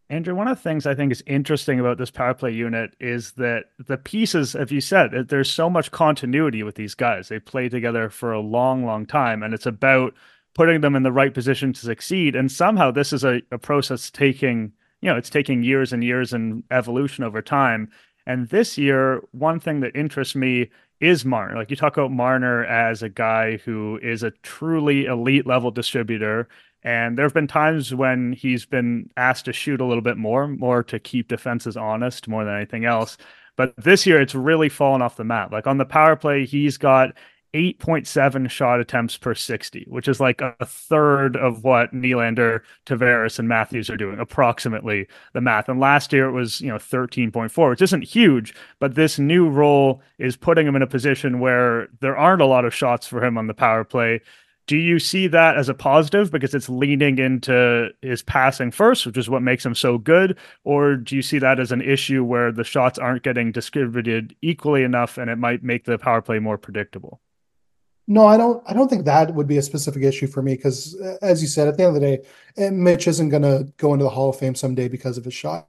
Andrew, one of the things I think is interesting about this power play unit is that the pieces, as you said, there's so much continuity with these guys. They play together for a long, long time, and it's about putting them in the right position to succeed. And somehow this is a, a process taking, you know, it's taking years and years and evolution over time. And this year, one thing that interests me is Marner. Like you talk about Marner as a guy who is a truly elite level distributor. And there have been times when he's been asked to shoot a little bit more, more to keep defenses honest more than anything else. But this year, it's really fallen off the map. Like on the power play, he's got 8.7 shot attempts per 60, which is like a third of what Nylander, Tavares, and Matthews are doing, approximately the math. And last year it was, you know, 13.4, which isn't huge, but this new role is putting him in a position where there aren't a lot of shots for him on the power play. Do you see that as a positive because it's leaning into his passing first, which is what makes him so good? Or do you see that as an issue where the shots aren't getting distributed equally enough and it might make the power play more predictable? No, I don't. I don't think that would be a specific issue for me because, as you said, at the end of the day, eh, Mitch isn't going to go into the Hall of Fame someday because of his shot.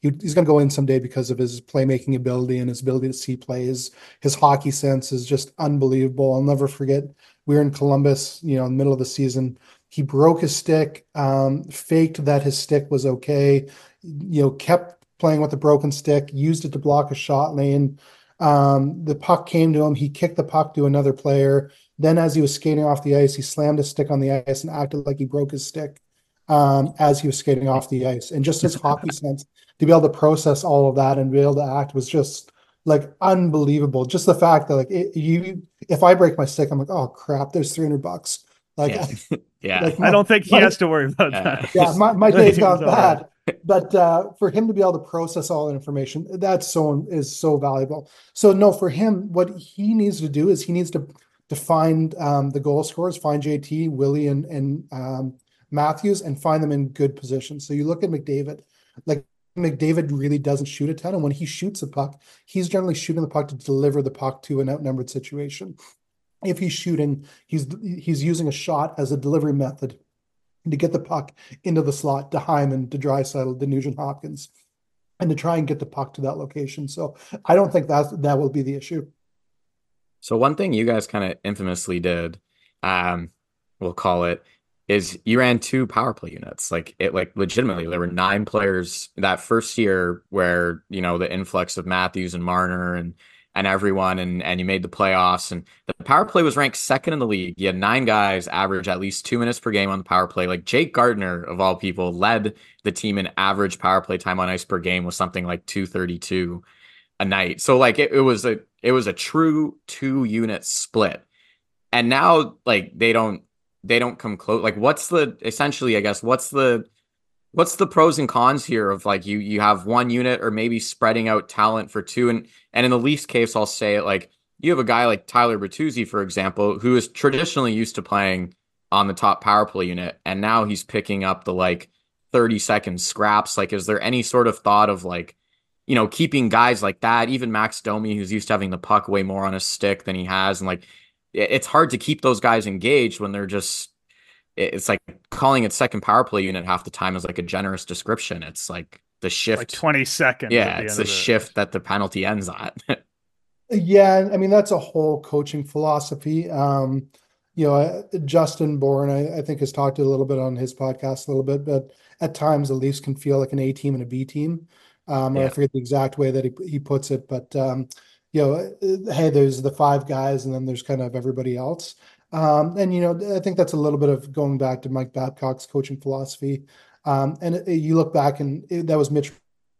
He, he's going to go in someday because of his playmaking ability and his ability to see plays. His hockey sense is just unbelievable. I'll never forget. We were in Columbus, you know, in the middle of the season. He broke his stick, um, faked that his stick was okay, you know, kept playing with the broken stick, used it to block a shot lane. Um, the puck came to him. He kicked the puck to another player. Then, as he was skating off the ice, he slammed his stick on the ice and acted like he broke his stick um, as he was skating off the ice. And just his *laughs* hockey sense to be able to process all of that and be able to act was just like unbelievable. Just the fact that like it, you, if I break my stick, I'm like, oh crap, there's 300 bucks. Like, yeah. *laughs* yeah. like I don't think he my- has to worry about Yeah. that. yeah, my, my *laughs* day's He gone was all right. bad. But uh, for him to be able to process all that information, that's so is so valuable. So no, for him, what he needs to do is he needs to to find um, the goal scorers, find JT, Willie, and and um, Matthews, and find them in good positions. So you look at McDavid, like McDavid really doesn't shoot a ton, and when he shoots a puck, he's generally shooting the puck to deliver the puck to an outnumbered situation. If he's shooting, he's he's using a shot as a delivery method to get the puck into the slot to Hyman, to Draisaitl, to Nugent Hopkins, and to try and get the puck to that location. So I don't think that that will be the issue. So one thing you guys kind of infamously did, um, we'll call it, is you ran two power play units. Like it like legitimately there were nine players that first year where, you know, the influx of Matthews and Marner and and everyone and and you made the playoffs and the power play was ranked second in the league. You had nine guys average at least 2 minutes per game on the power play. Like Jake Gardiner of all people led the team in average power play time on ice per game was something like 232 a night. So like it, it was a it was a true two unit split. And now like they don't they don't come close. Like what's the essentially I guess what's the what's the pros and cons here of like you you have one unit or maybe spreading out talent for two and and in the Leafs case I'll say it like you have a guy like Tyler Bertuzzi for example who is traditionally used to playing on the top power play unit and now he's picking up the like 30 second scraps like is there any sort of thought of like you know keeping guys like that even Max Domi who's used to having the puck way more on his stick than he has and like it's hard to keep those guys engaged when they're just it's like calling it second power play unit half the time is like a generous description. It's like the shift, like twenty seconds. Yeah, it's the shift that the penalty ends on. *laughs* yeah, I mean that's a whole coaching philosophy. Um, you know, uh, Justin Bourne, I, I, think, has talked a little bit on his podcast a little bit, but at times the Leafs can feel like an A team and a B team. Um, yeah. I forget the exact way that he, he puts it, but um, you know, uh, hey, there's the five guys, and then there's kind of everybody else. Um, and you know, I think that's a little bit of going back to Mike Babcock's coaching philosophy. Um, and it, you look back, and it, that was Mitch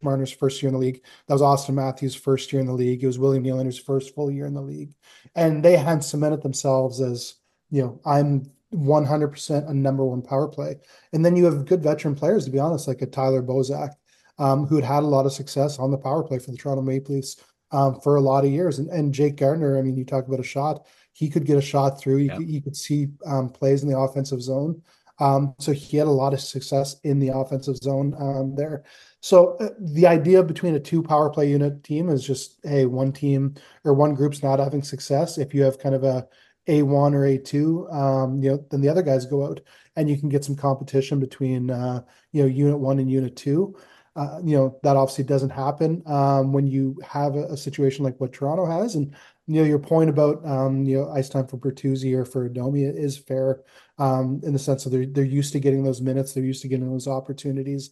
Marner's first year in the league. That was Auston Matthews' first year in the league. It was William Nylander's first full year in the league, and they had cemented themselves as you know, I'm 100% a number one power play. And then you have good veteran players, to be honest, like a Tyler Bozak, um, who had had a lot of success on the power play for the Toronto Maple Leafs um, for a lot of years. And, and Jake Gardiner, I mean, you talk about a shot he could get a shot through. You, yeah. could, could see um, plays in the offensive zone. Um, so he had a lot of success in the offensive zone um, there. So uh, the idea between a two power play unit team is just hey, one team or one group's not having success. If you have kind of a a one or a two, um, you know, then the other guys go out and you can get some competition between uh, you know unit one and unit two. Uh, you know that obviously doesn't happen um, when you have a, situation like what Toronto has, and you know, your point about um, you know, ice time for Bertuzzi or for Domi is fair um, in the sense that they're they're used to getting those minutes, they're used to getting those opportunities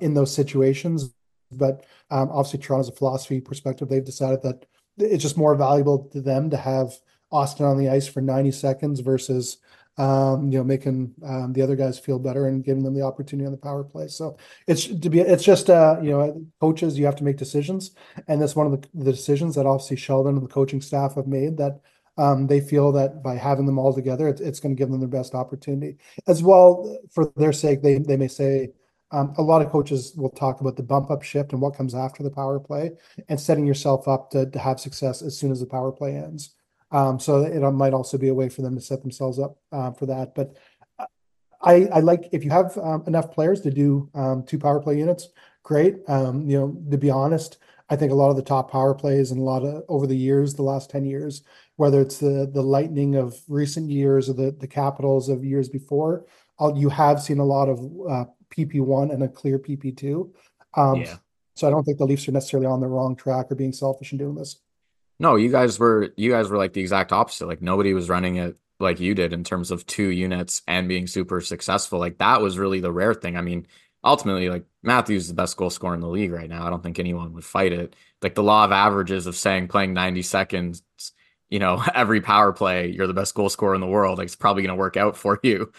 in those situations. But obviously, Toronto's a philosophy perspective. They've decided that it's just more valuable to them to have Auston on the ice for 90 seconds versus um, you know, making um, the other guys feel better and giving them the opportunity on the power play. So it's to be, it's just, uh, you know, coaches, you have to make decisions. And that's one of the, the decisions that obviously Sheldon and the coaching staff have made that um, they feel that by having them all together, it's, it's going to give them their best opportunity as well. For their sake, they, they may say, um, a lot of coaches will talk about the bump up shift and what comes after the power play and setting yourself up to, to have success as soon as the power play ends. Um, so it might also be a way for them to set themselves up uh, for that. But I, I like if you have um, enough players to do um, two power play units, great. Um, you know, to be honest, I think a lot of the top power plays and a lot of over the years, the last 10 years, whether it's the the lightning of recent years or the the capitals of years before, I'll, you have seen a lot of uh, PP1 and a clear PP2. Um, yeah. So I don't think the Leafs are necessarily on the wrong track or being selfish in doing this. No, you guys were you guys were like the exact opposite. Like nobody was running it like you did in terms of two units and being super successful. Like that was really the rare thing. I mean, ultimately, like Matthews is the best goal scorer in the league right now. I don't think anyone would fight it. Like the law of averages of saying playing 90 seconds, you know, *laughs* every power play, you're the best goal scorer in the world. Like it's probably gonna work out for you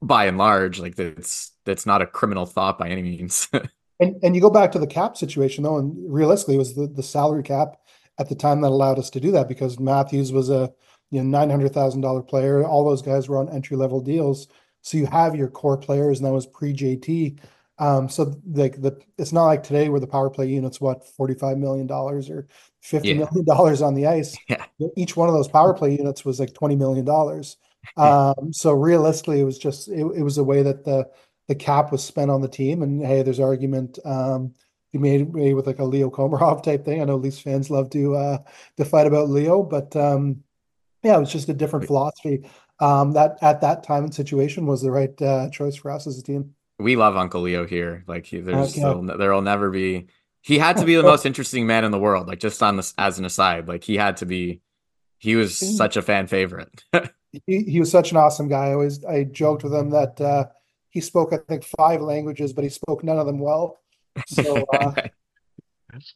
by and large. Like that's that's not a criminal thought by any means. *laughs* and and you go back to the cap situation though, and realistically it was the, the salary cap at the time that allowed us to do that because Matthews was a you know nine hundred thousand dollar player. All those guys were on entry level deals, so you have your core players, and that was pre JT. Um, so like the it's not like today where the power play unit's what forty five million dollars or fifty yeah. million dollars on the ice. *laughs* Yeah. Each one of those power play units was like twenty million dollars. *laughs* Um, so realistically, it was just it, it was a way that the the cap was spent on the team. And hey, there's argument um, he made me with like a Leo Komarov type thing. I know Leafs fans love to uh to fight about Leo, but um yeah, it was just a different philosophy. Um that at that time and situation was the right uh choice for us as a team. We love Uncle Leo here. Like he, there's okay. there'll never be he had to be the *laughs* most interesting man in the world, like just on this as an aside. Like he had to be he was such a fan favorite. *laughs* he, he was such an awesome guy. I always I joked with him that uh, he spoke I think five languages, but he spoke none of them well. So *laughs* uh,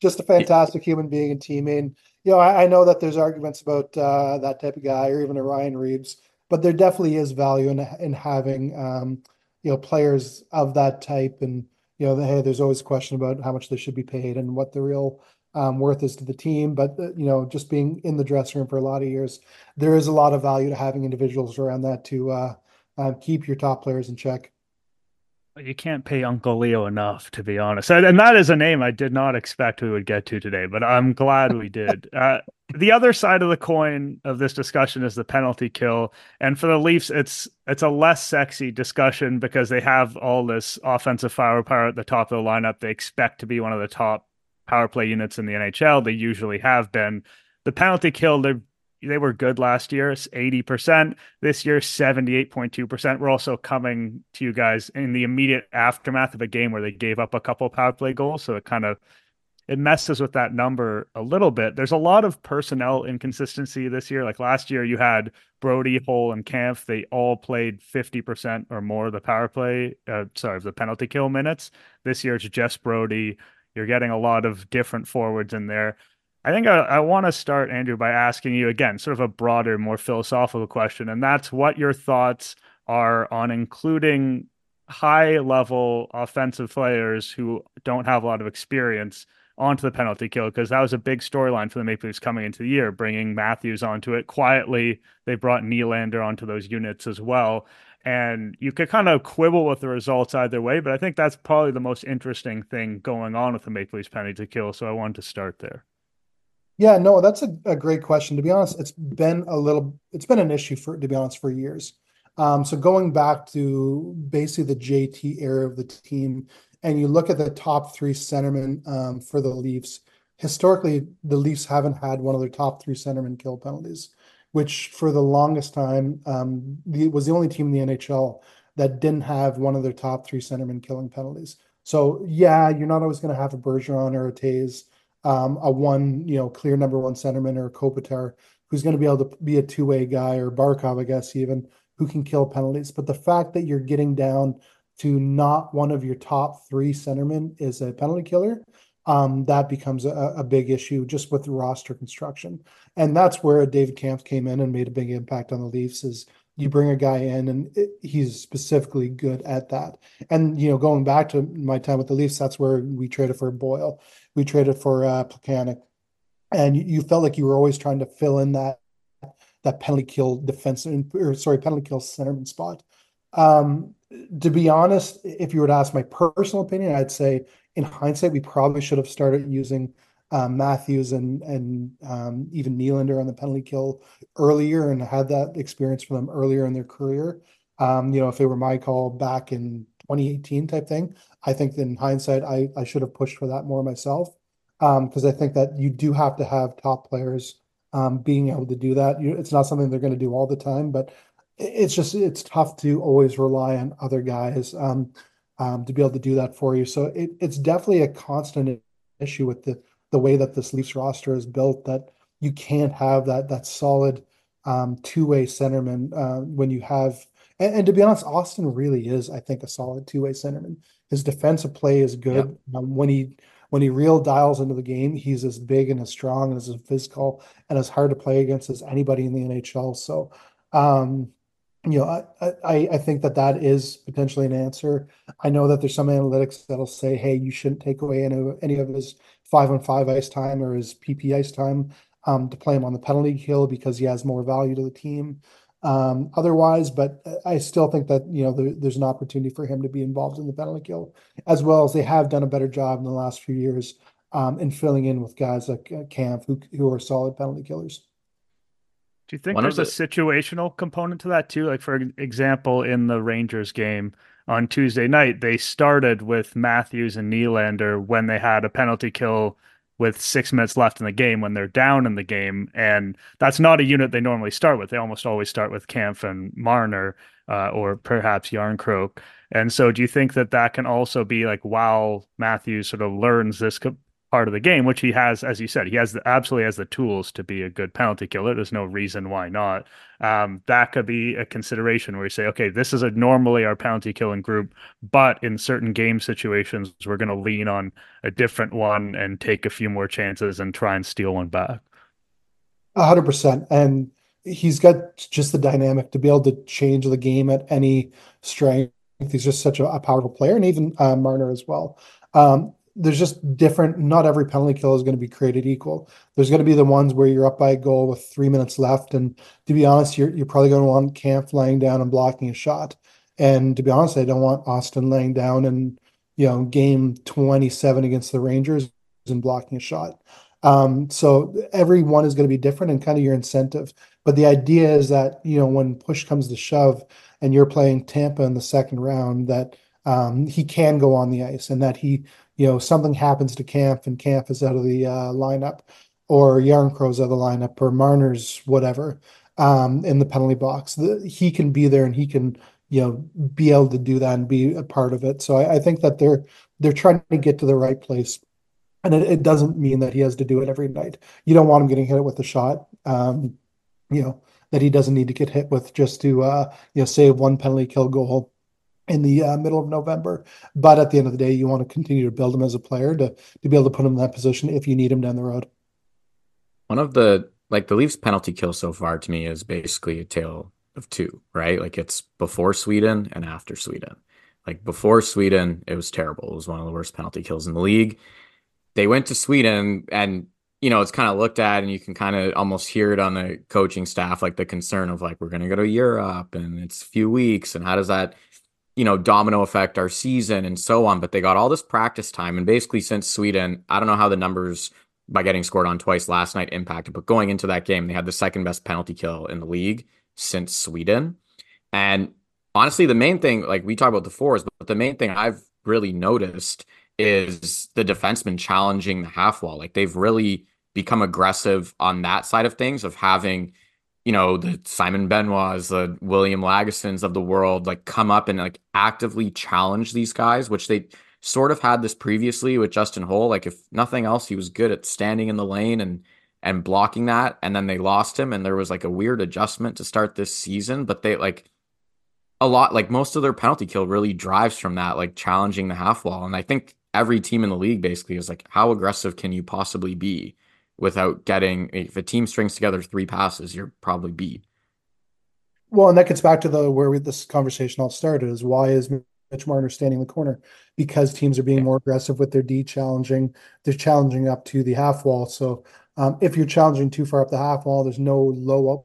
just a fantastic human being and teammate. And, you know, I, I, know that there's arguments about uh, that type of guy or even a Ryan Reaves, but there definitely is value in in having um, you know players of that type. And you know, the, hey, there's always a question about how much they should be paid and what the real um, worth is to the team. But uh, you know, just being in the dressing room for a lot of years, there is a lot of value to having individuals around that to uh, uh, keep your top players in check. You can't pay Uncle Leo enough, to be honest. And that is a name I did not expect we would get to today, but I'm glad we did. *laughs* Uh, the other side of the coin of this discussion is the penalty kill, and for the Leafs, it's it's a less sexy discussion because they have all this offensive firepower at the top of the lineup. They expect to be one of the top power play units in the NHL. They usually have been. The penalty kill, they they were good last year, 80%. This year, 78.2%. We're also coming to you guys in the immediate aftermath of a game where they gave up a couple power play goals. So it kind of it messes with that number a little bit. There's a lot of personnel inconsistency this year. Like last year, you had Brodie, Holl, and Kampf. They all played 50% or more of the power play, uh, sorry, of the penalty kill minutes. This year, it's just Brodie. You're getting a lot of different forwards in there. I think I, I want to start, Andrew, by asking you again, sort of a broader, more philosophical question, and that's what your thoughts are on including high level offensive players who don't have a lot of experience onto the penalty kill because that was a big storyline for the Maple Leafs coming into the year, bringing Matthews onto it quietly. They brought Nylander onto those units as well. And you could kind of quibble with the results either way, but I think that's probably the most interesting thing going on with the Maple Leafs penalty kill. So I wanted to start there. Yeah, no, that's a, a great question. To be honest, it's been a little, it's been an issue for, to be honest, for years. Um, so going back to basically the JT era of the team, and you look at the top three centermen um, for the Leafs, historically, the Leafs haven't had one of their top three centermen kill penalties which for the longest time um, the, was the only team in the NHL that didn't have one of their top three centermen killing penalties. So yeah, you're not always going to have a Bergeron or a um, a one you know clear number one centerman or a Kopitar who's going to be able to be a two way guy or Barkov, I guess even who can kill penalties. But the fact that you're getting down to not one of your top three centermen is a penalty killer um, that becomes a, a, big issue just with the roster construction. And that's where David Kampf came in and made a big impact on the Leafs is you bring a guy in and it, he's specifically good at that. And, you know, going back to my time with the Leafs, that's where we traded for Boyle. We traded for uh, Plekanec. And you, felt like you were always trying to fill in that that penalty kill defense or sorry, penalty kill centerman spot. Um, to be honest, if you were to ask my personal opinion, I'd say in hindsight, we probably should have started using um, Matthews and and um, even Nylander on the penalty kill earlier and had that experience for them earlier in their career. Um, you know, if it were my call back in 2018 type thing, I think in hindsight, I I should have pushed for that more myself because um, I think that you do have to have top players um, being able to do that. You, it's not something they're going to do all the time, but it's just it's tough to always rely on other guys. Um, um, to be able to do that for you. So it, it's definitely a constant issue with the the way that this Leafs roster is built that you can't have that that solid um, two way centerman uh, when you have. And, and, to be honest, Auston really is, I think, a solid two way centerman. His defensive play is good. Yep. Um, when he when he real dials into the game, he's as big and as strong and as physical and as hard to play against as anybody in the NHL. So um, you know, I, I, I think that that is potentially an answer. I know that there's some analytics that'll say, hey, you shouldn't take away any, any of his five on five ice time or his PP ice time um, to play him on the penalty kill because he has more value to the team. Um, otherwise, but I still think that you know there, there's an opportunity for him to be involved in the penalty kill as well as they have done a better job in the last few years um, in filling in with guys like uh, Kampf who who are solid penalty killers. Do you think One there's the... a situational component to that too? Like for example, in the Rangers game on Tuesday night, they started with Matthews and Nylander when they had a penalty kill with six minutes left in the game when they're down in the game, and that's not a unit they normally start with. They almost always start with Kampf and Marner, uh, or perhaps Jarnkrok. And so, do you think that that can also be like while Matthews sort of learns this part of the game, which he has, as you said, he has the, absolutely has the tools to be a good penalty killer. There's no reason why not. Um, that could be a consideration where you say, okay, this is a normally our penalty killing group, but in certain game situations, we're going to lean on a different one and take a few more chances and try and steal one back. A hundred percent, and he's got just the dynamic to be able to change the game at any strength. He's just such a, a powerful player, and even uh, Marner as well. Um, there's just different. Not every penalty kill is going to be created equal. There's going to be the ones where you're up by a goal with three minutes left, and to be honest, you're you're probably going to want Kampf laying down and blocking a shot. And to be honest, I don't want Auston laying down and you know game 27 against the Rangers and blocking a shot. Um, so every one is going to be different and kind of your incentive. But the idea is that you know when push comes to shove, and you're playing Tampa in the second round, that um, he can go on the ice and that he you know something happens to Kampf and Kampf is out of the uh, lineup, or Jarnkrok's out of the lineup, or Marner's whatever um, in the penalty box. The, he can be there and he can you know be able to do that and be a part of it. So I, I think that they're they're trying to get to the right place. And it, it, doesn't mean that he has to do it every night. You don't want him getting hit with a shot. Um, you know that he doesn't need to get hit with just to uh, you know save one penalty kill goal in the uh, middle of November. But at the end of the day, you want to continue to build him as a player to to be able to put him in that position if you need him down the road. One of the like the Leafs penalty kill so far to me is basically a tale of two, right? Like it's before Sweden and after Sweden. Like before Sweden, it was terrible. It was one of the worst penalty kills in the league. They went to Sweden and you know, it's kind of looked at and you can kind of almost hear it on the coaching staff, like the concern of like, we're going to go to Europe and it's a few weeks. And how does that you know, domino effect our season and so on. But they got all this practice time. And basically, since Sweden, I don't know how the numbers by getting scored on twice last night impacted, but going into that game, they had the second best penalty kill in the league since Sweden. And honestly, the main thing, like we talk about the fours, but the main thing I've really noticed is the defenseman challenging the half wall. Like they've really become aggressive on that side of things of having you know, the Simon Benoit's, the William Lagessons of the world, like come up and like actively challenge these guys, which they sort of had this previously with Justin Holl. Like if nothing else, he was good at standing in the lane and and blocking that. And then they lost him, and there was like a weird adjustment to start this season. But they like a lot, like most of their penalty kill really drives from that, like challenging the half wall. And I think every team in the league basically is like, how aggressive can you possibly be? Without getting if a team strings together three passes, you're probably beat. Well, and that gets back to the where we, this conversation all started is why is Mitch Marner standing in the corner? Because teams are being more aggressive with their D challenging. They're challenging up to the half wall. So um, if you're challenging too far up the half wall, there's no low up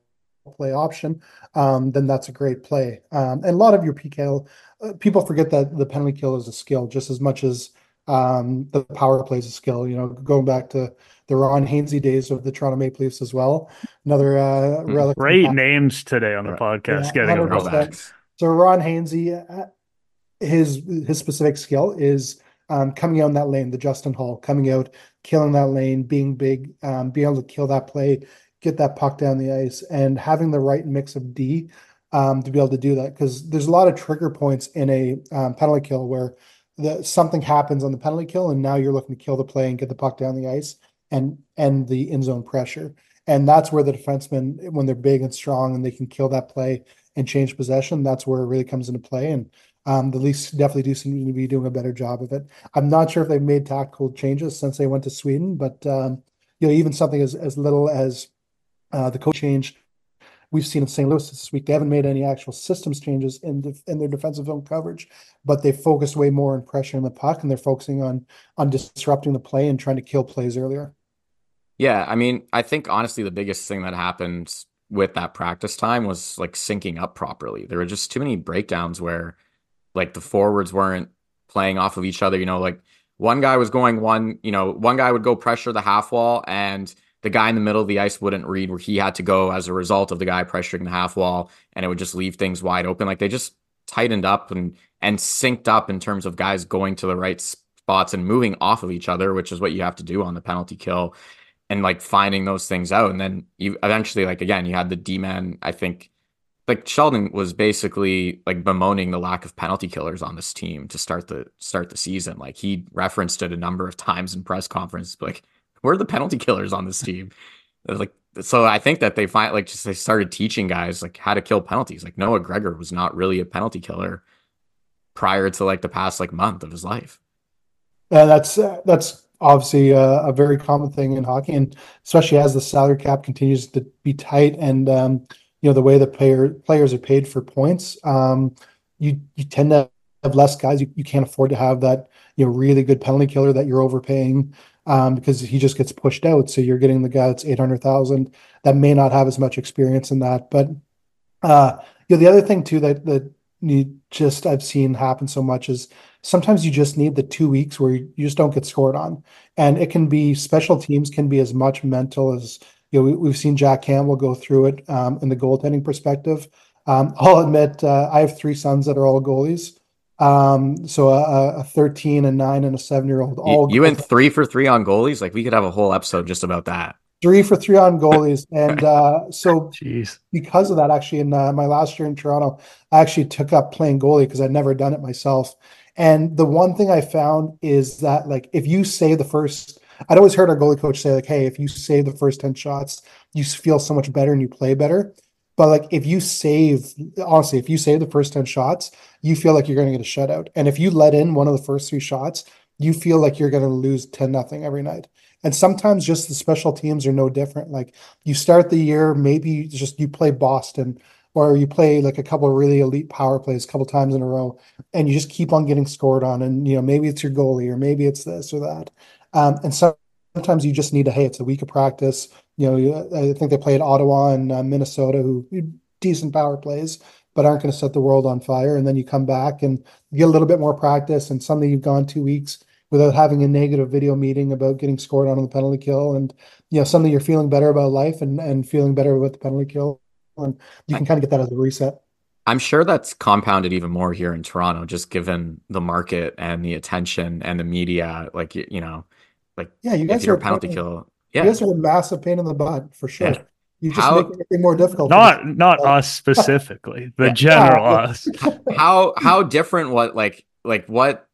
play option. Um, then that's a great play. Um, and a lot of your PK, uh, people forget that the penalty kill is a skill just as much as um, the power plays a skill. You know, going back to the Ron Hainsey days of the Toronto Maple Leafs as well. Another uh, hmm. relic. Great names today on the podcast. Yeah, getting throwbacks. So Ron Hainsey, uh, his his specific skill is um, coming out in that lane, the Justin Holl coming out, killing that lane, being big, um, being able to kill that play, get that puck down the ice, and having the right mix of D um, to be able to do that. Because there's a lot of trigger points in a um, penalty kill where the, something happens on the penalty kill, and now you're looking to kill the play and get the puck down the ice and end the in zone pressure. And that's where the defensemen, when they're big and strong and they can kill that play and change possession, that's where it really comes into play. And um, the Leafs definitely do seem to be doing a better job of it. I'm not sure if they've made tactical changes since they went to Sweden, but um, you know, even something as as little as uh, the coach change we've seen in St. Louis this week. They haven't made any actual systems changes in def- in their defensive zone coverage, but they focused way more on pressure in the puck, and they're focusing on on disrupting the play and trying to kill plays earlier. Yeah, I mean, I think honestly the biggest thing that happened with that practice time was like syncing up properly. There were just too many breakdowns where like the forwards weren't playing off of each other. You know, like one guy was going one, you know, one guy would go pressure the half wall and the guy in the middle of the ice wouldn't read where he had to go as a result of the guy pressuring the half wall and it would just leave things wide open. Like they just tightened up and and synced up in terms of guys going to the right spots and moving off of each other, which is what you have to do on the penalty kill and like finding those things out. And then you eventually, like again, you had the D man, I think like Sheldon was basically like bemoaning the lack of penalty killers on this team to start the start the season. Like he referenced it a number of times in press conference, like where are the penalty killers on this team? *laughs* Like so I think that they find like just they started teaching guys like how to kill penalties. Like Noah Gregor was not really a penalty killer prior to like the past like month of his life. Yeah, that's uh, that's obviously a, a, very common thing in hockey, and especially as the salary cap continues to be tight, and um, you know the way the player players are paid for points, um, you you tend to have less guys. You, you can't afford to have that you know really good penalty killer that you're overpaying um, because he just gets pushed out. So you're getting the guy that's eight hundred thousand that may not have as much experience in that. But uh, you know the other thing too that that you just I've seen happen so much is sometimes you just need the two weeks where you just don't get scored on, and it can be special teams can be as much mental as you know we, have seen Jack Campbell go through it um, in the goaltending perspective. Um, *laughs* I'll admit uh, I have three sons that are all goalies. Um, so a, a 13, a nine, and a seven year old. All you, you went three for three on goalies. Like we could have a whole episode just about that. Three for three on goalies, *laughs* and uh, so *laughs* Jeez. because of that, actually, in uh, my last year in Toronto, I actually took up playing goalie because I'd never done it myself. And the one thing I found is that, like, if you say the first, I'd always heard our goalie coach say, like, hey, if you save the first 10 shots, you feel so much better and you play better. But like if you save, honestly, if you save the first 10 shots, you feel like you're going to get a shutout. And if you let in one of the first three shots, you feel like you're going to lose 10 nothing every night. And sometimes just the special teams are no different. Like you start the year, maybe just you play Boston or you play like a couple of really elite power plays a couple times in a row and you just keep on getting scored on. And, you know, maybe it's your goalie or maybe it's this or that. Um, and sometimes you just need to, hey, it's a week of practice you know, I think they played Ottawa and uh, Minnesota, who decent power plays, but aren't going to set the world on fire. And then you come back and get a little bit more practice, and suddenly you've gone two weeks without having a negative video meeting about getting scored on the penalty kill, and you know, suddenly you're feeling better about life and and feeling better about the penalty kill, and you can kind of get that as a reset. I'm sure that's compounded even more here in Toronto, just given the market and the attention and the media. Like you know, like yeah, you guys are a penalty kill yeah. You guys are a massive pain in the butt for sure. Yeah. You just how, make everything more difficult. Not not oh. us specifically, *laughs* the yeah. general us. *laughs* how how different what like like what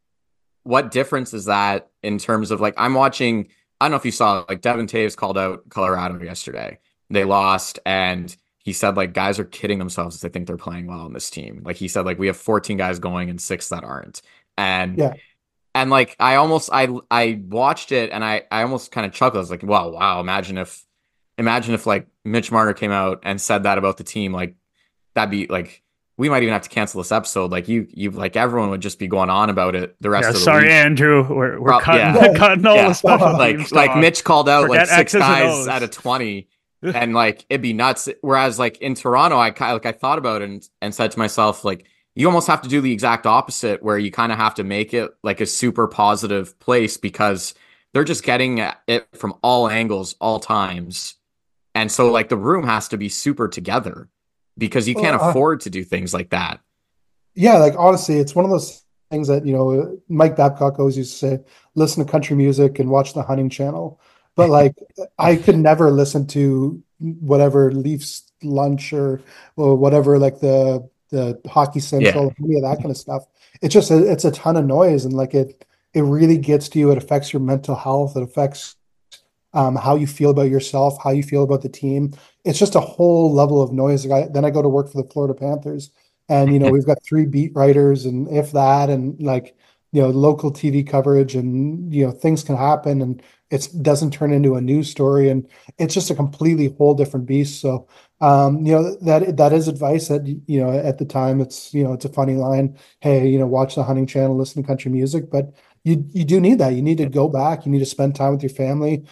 what difference is that in terms of like I'm watching I don't know if you saw like Devon Toews called out Colorado yesterday. They lost and he said like guys are kidding themselves if they think they're playing well on this team. Like he said like we have 14 guys going and six that aren't. And yeah and like I almost I I watched it and I I almost kind of chuckled. I was like, wow, wow, imagine if imagine if like Mitch Marner came out and said that about the team, like that'd be like we might even have to cancel this episode. Like you, you like everyone would just be going on about it the rest yeah, of the sorry, week. Andrew, we're, we're cutting, yeah. *laughs* cutting all yeah. the special like like Mitch called out Forget like six X's guys out of twenty, *laughs* and like it'd be nuts. Whereas like in Toronto, I kind like I thought about it and, and said to myself like you almost have to do the exact opposite where you kind of have to make it like a super positive place because they're just getting it from all angles all times. And so like the room has to be super together because you can't uh, afford to do things like that. Yeah like honestly it's one of those things that you know mike babcock always used to say listen to country music and watch the hunting channel. But *laughs* like i could never listen to whatever leafs lunch or or whatever like the the Hockey Central, yeah. any of that kind of stuff. It's just a, it's a ton of noise, and like it it really gets to you. It affects your mental health. It affects um, how you feel about yourself, how you feel about the team. It's just a whole level of noise. Then I go to work for the Florida Panthers, and you know we've got three beat writers, and if that, and like you know local TV coverage, and you know things can happen, and it doesn't turn into a news story, and it's just a completely whole different beast. So um, you know that that is advice that you know at the time it's you know it's a funny line. Hey you know watch the hunting channel listen to country music but you you do need that. You need to go back. You need to spend time with your family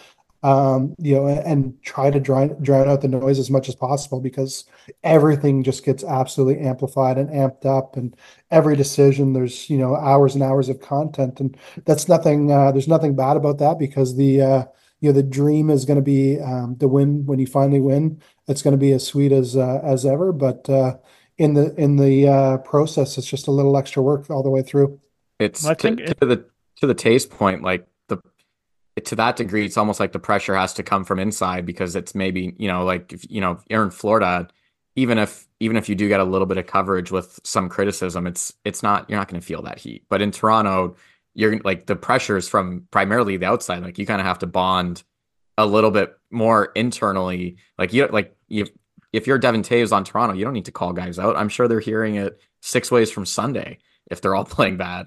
um, you know and try to drown drown out the noise as much as possible because everything just gets absolutely amplified and amped up and every decision there's you know hours and hours of content and that's nothing uh, there's nothing bad about that because the uh, you know the dream is going to be um, to win when you finally win it's going to be as sweet as uh, as ever. But uh, in the in the uh, process, it's just a little extra work all the way through. It's well, to, it, to the to the taste point, like the to that degree, it's almost like the pressure has to come from inside because it's maybe you know like if, you know you're in Florida, even if even if you do get a little bit of coverage with some criticism, it's it's not you're not going to feel that heat. But in Toronto, you're like the pressure is from primarily the outside. Like you kind of have to bond a little bit more internally. Like you like you if you're Devon Toews on Toronto, you don't need to call guys out. I'm sure they're hearing it six ways from Sunday if they're all *laughs* playing bad.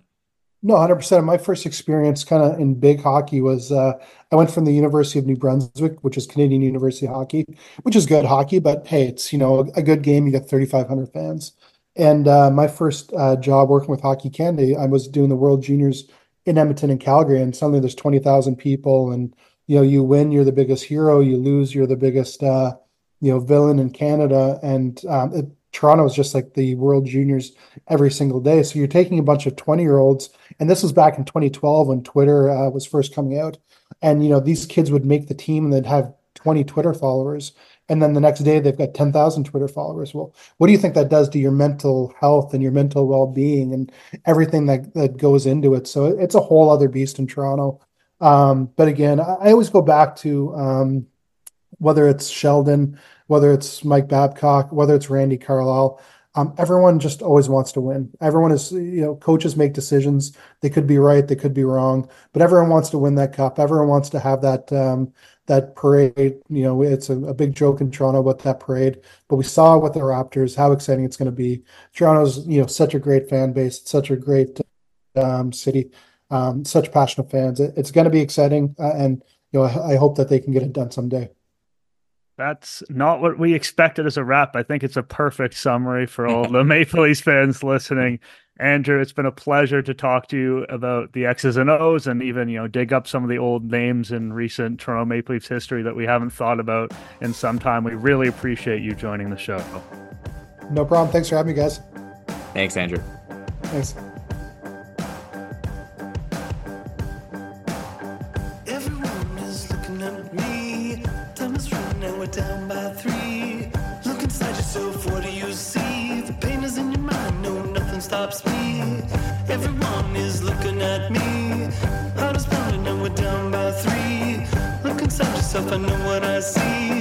No, 100%. My first experience kind of in big hockey was uh, I went from the University of New Brunswick, which is Canadian University Hockey, which is good hockey, but hey, it's, you know, a, good game. You get 3,500 fans. And uh, my first uh, job working with Hockey Canada, I was doing the World Juniors in Edmonton and Calgary, and suddenly there's 20,000 people, and you know, you win, you're the biggest hero. You lose, you're the biggest, uh, you know, villain in Canada. And um, it, Toronto is just like the World Juniors every single day. So you're taking a bunch of 20 year olds, and this was back in 2012 when Twitter uh, was first coming out. And, you know, these kids would make the team and they'd have 20 Twitter followers. And then the next day they've got 10,000 Twitter followers. Well, what do you think that does to your mental health and your mental well being and everything that, that goes into it? So it's a whole other beast in Toronto. Um, but again, I, always go back to um, whether it's Sheldon whether it's Mike Babcock, whether it's Randy Carlyle. Um, everyone just always wants to win. Everyone is, you know, coaches make decisions. They could be right, they could be wrong, but everyone wants to win that cup. Everyone wants to have that um, that parade. You know, it's a, a, big joke in Toronto about that parade, but we saw with the Raptors how exciting it's going to be. Toronto's, you know, such a great fan base, such a great um, city, um, such passionate fans. It, it's going to be exciting, uh, and you know, I, I hope that they can get it done someday. That's not what we expected as a wrap. I think it's a perfect summary for all the *laughs* Maple Leafs fans listening. Andrew, it's been a pleasure to talk to you about the X's and O's and even, you know, dig up some of the old names in recent Toronto Maple Leafs history that we haven't thought about in some time. We really appreciate you joining the show. No problem. Thanks for having me, guys. Thanks, Andrew. Thanks. top speed. Everyone is looking at me. Heart is pounding and we're down by three. Look inside yourself, I know what I see.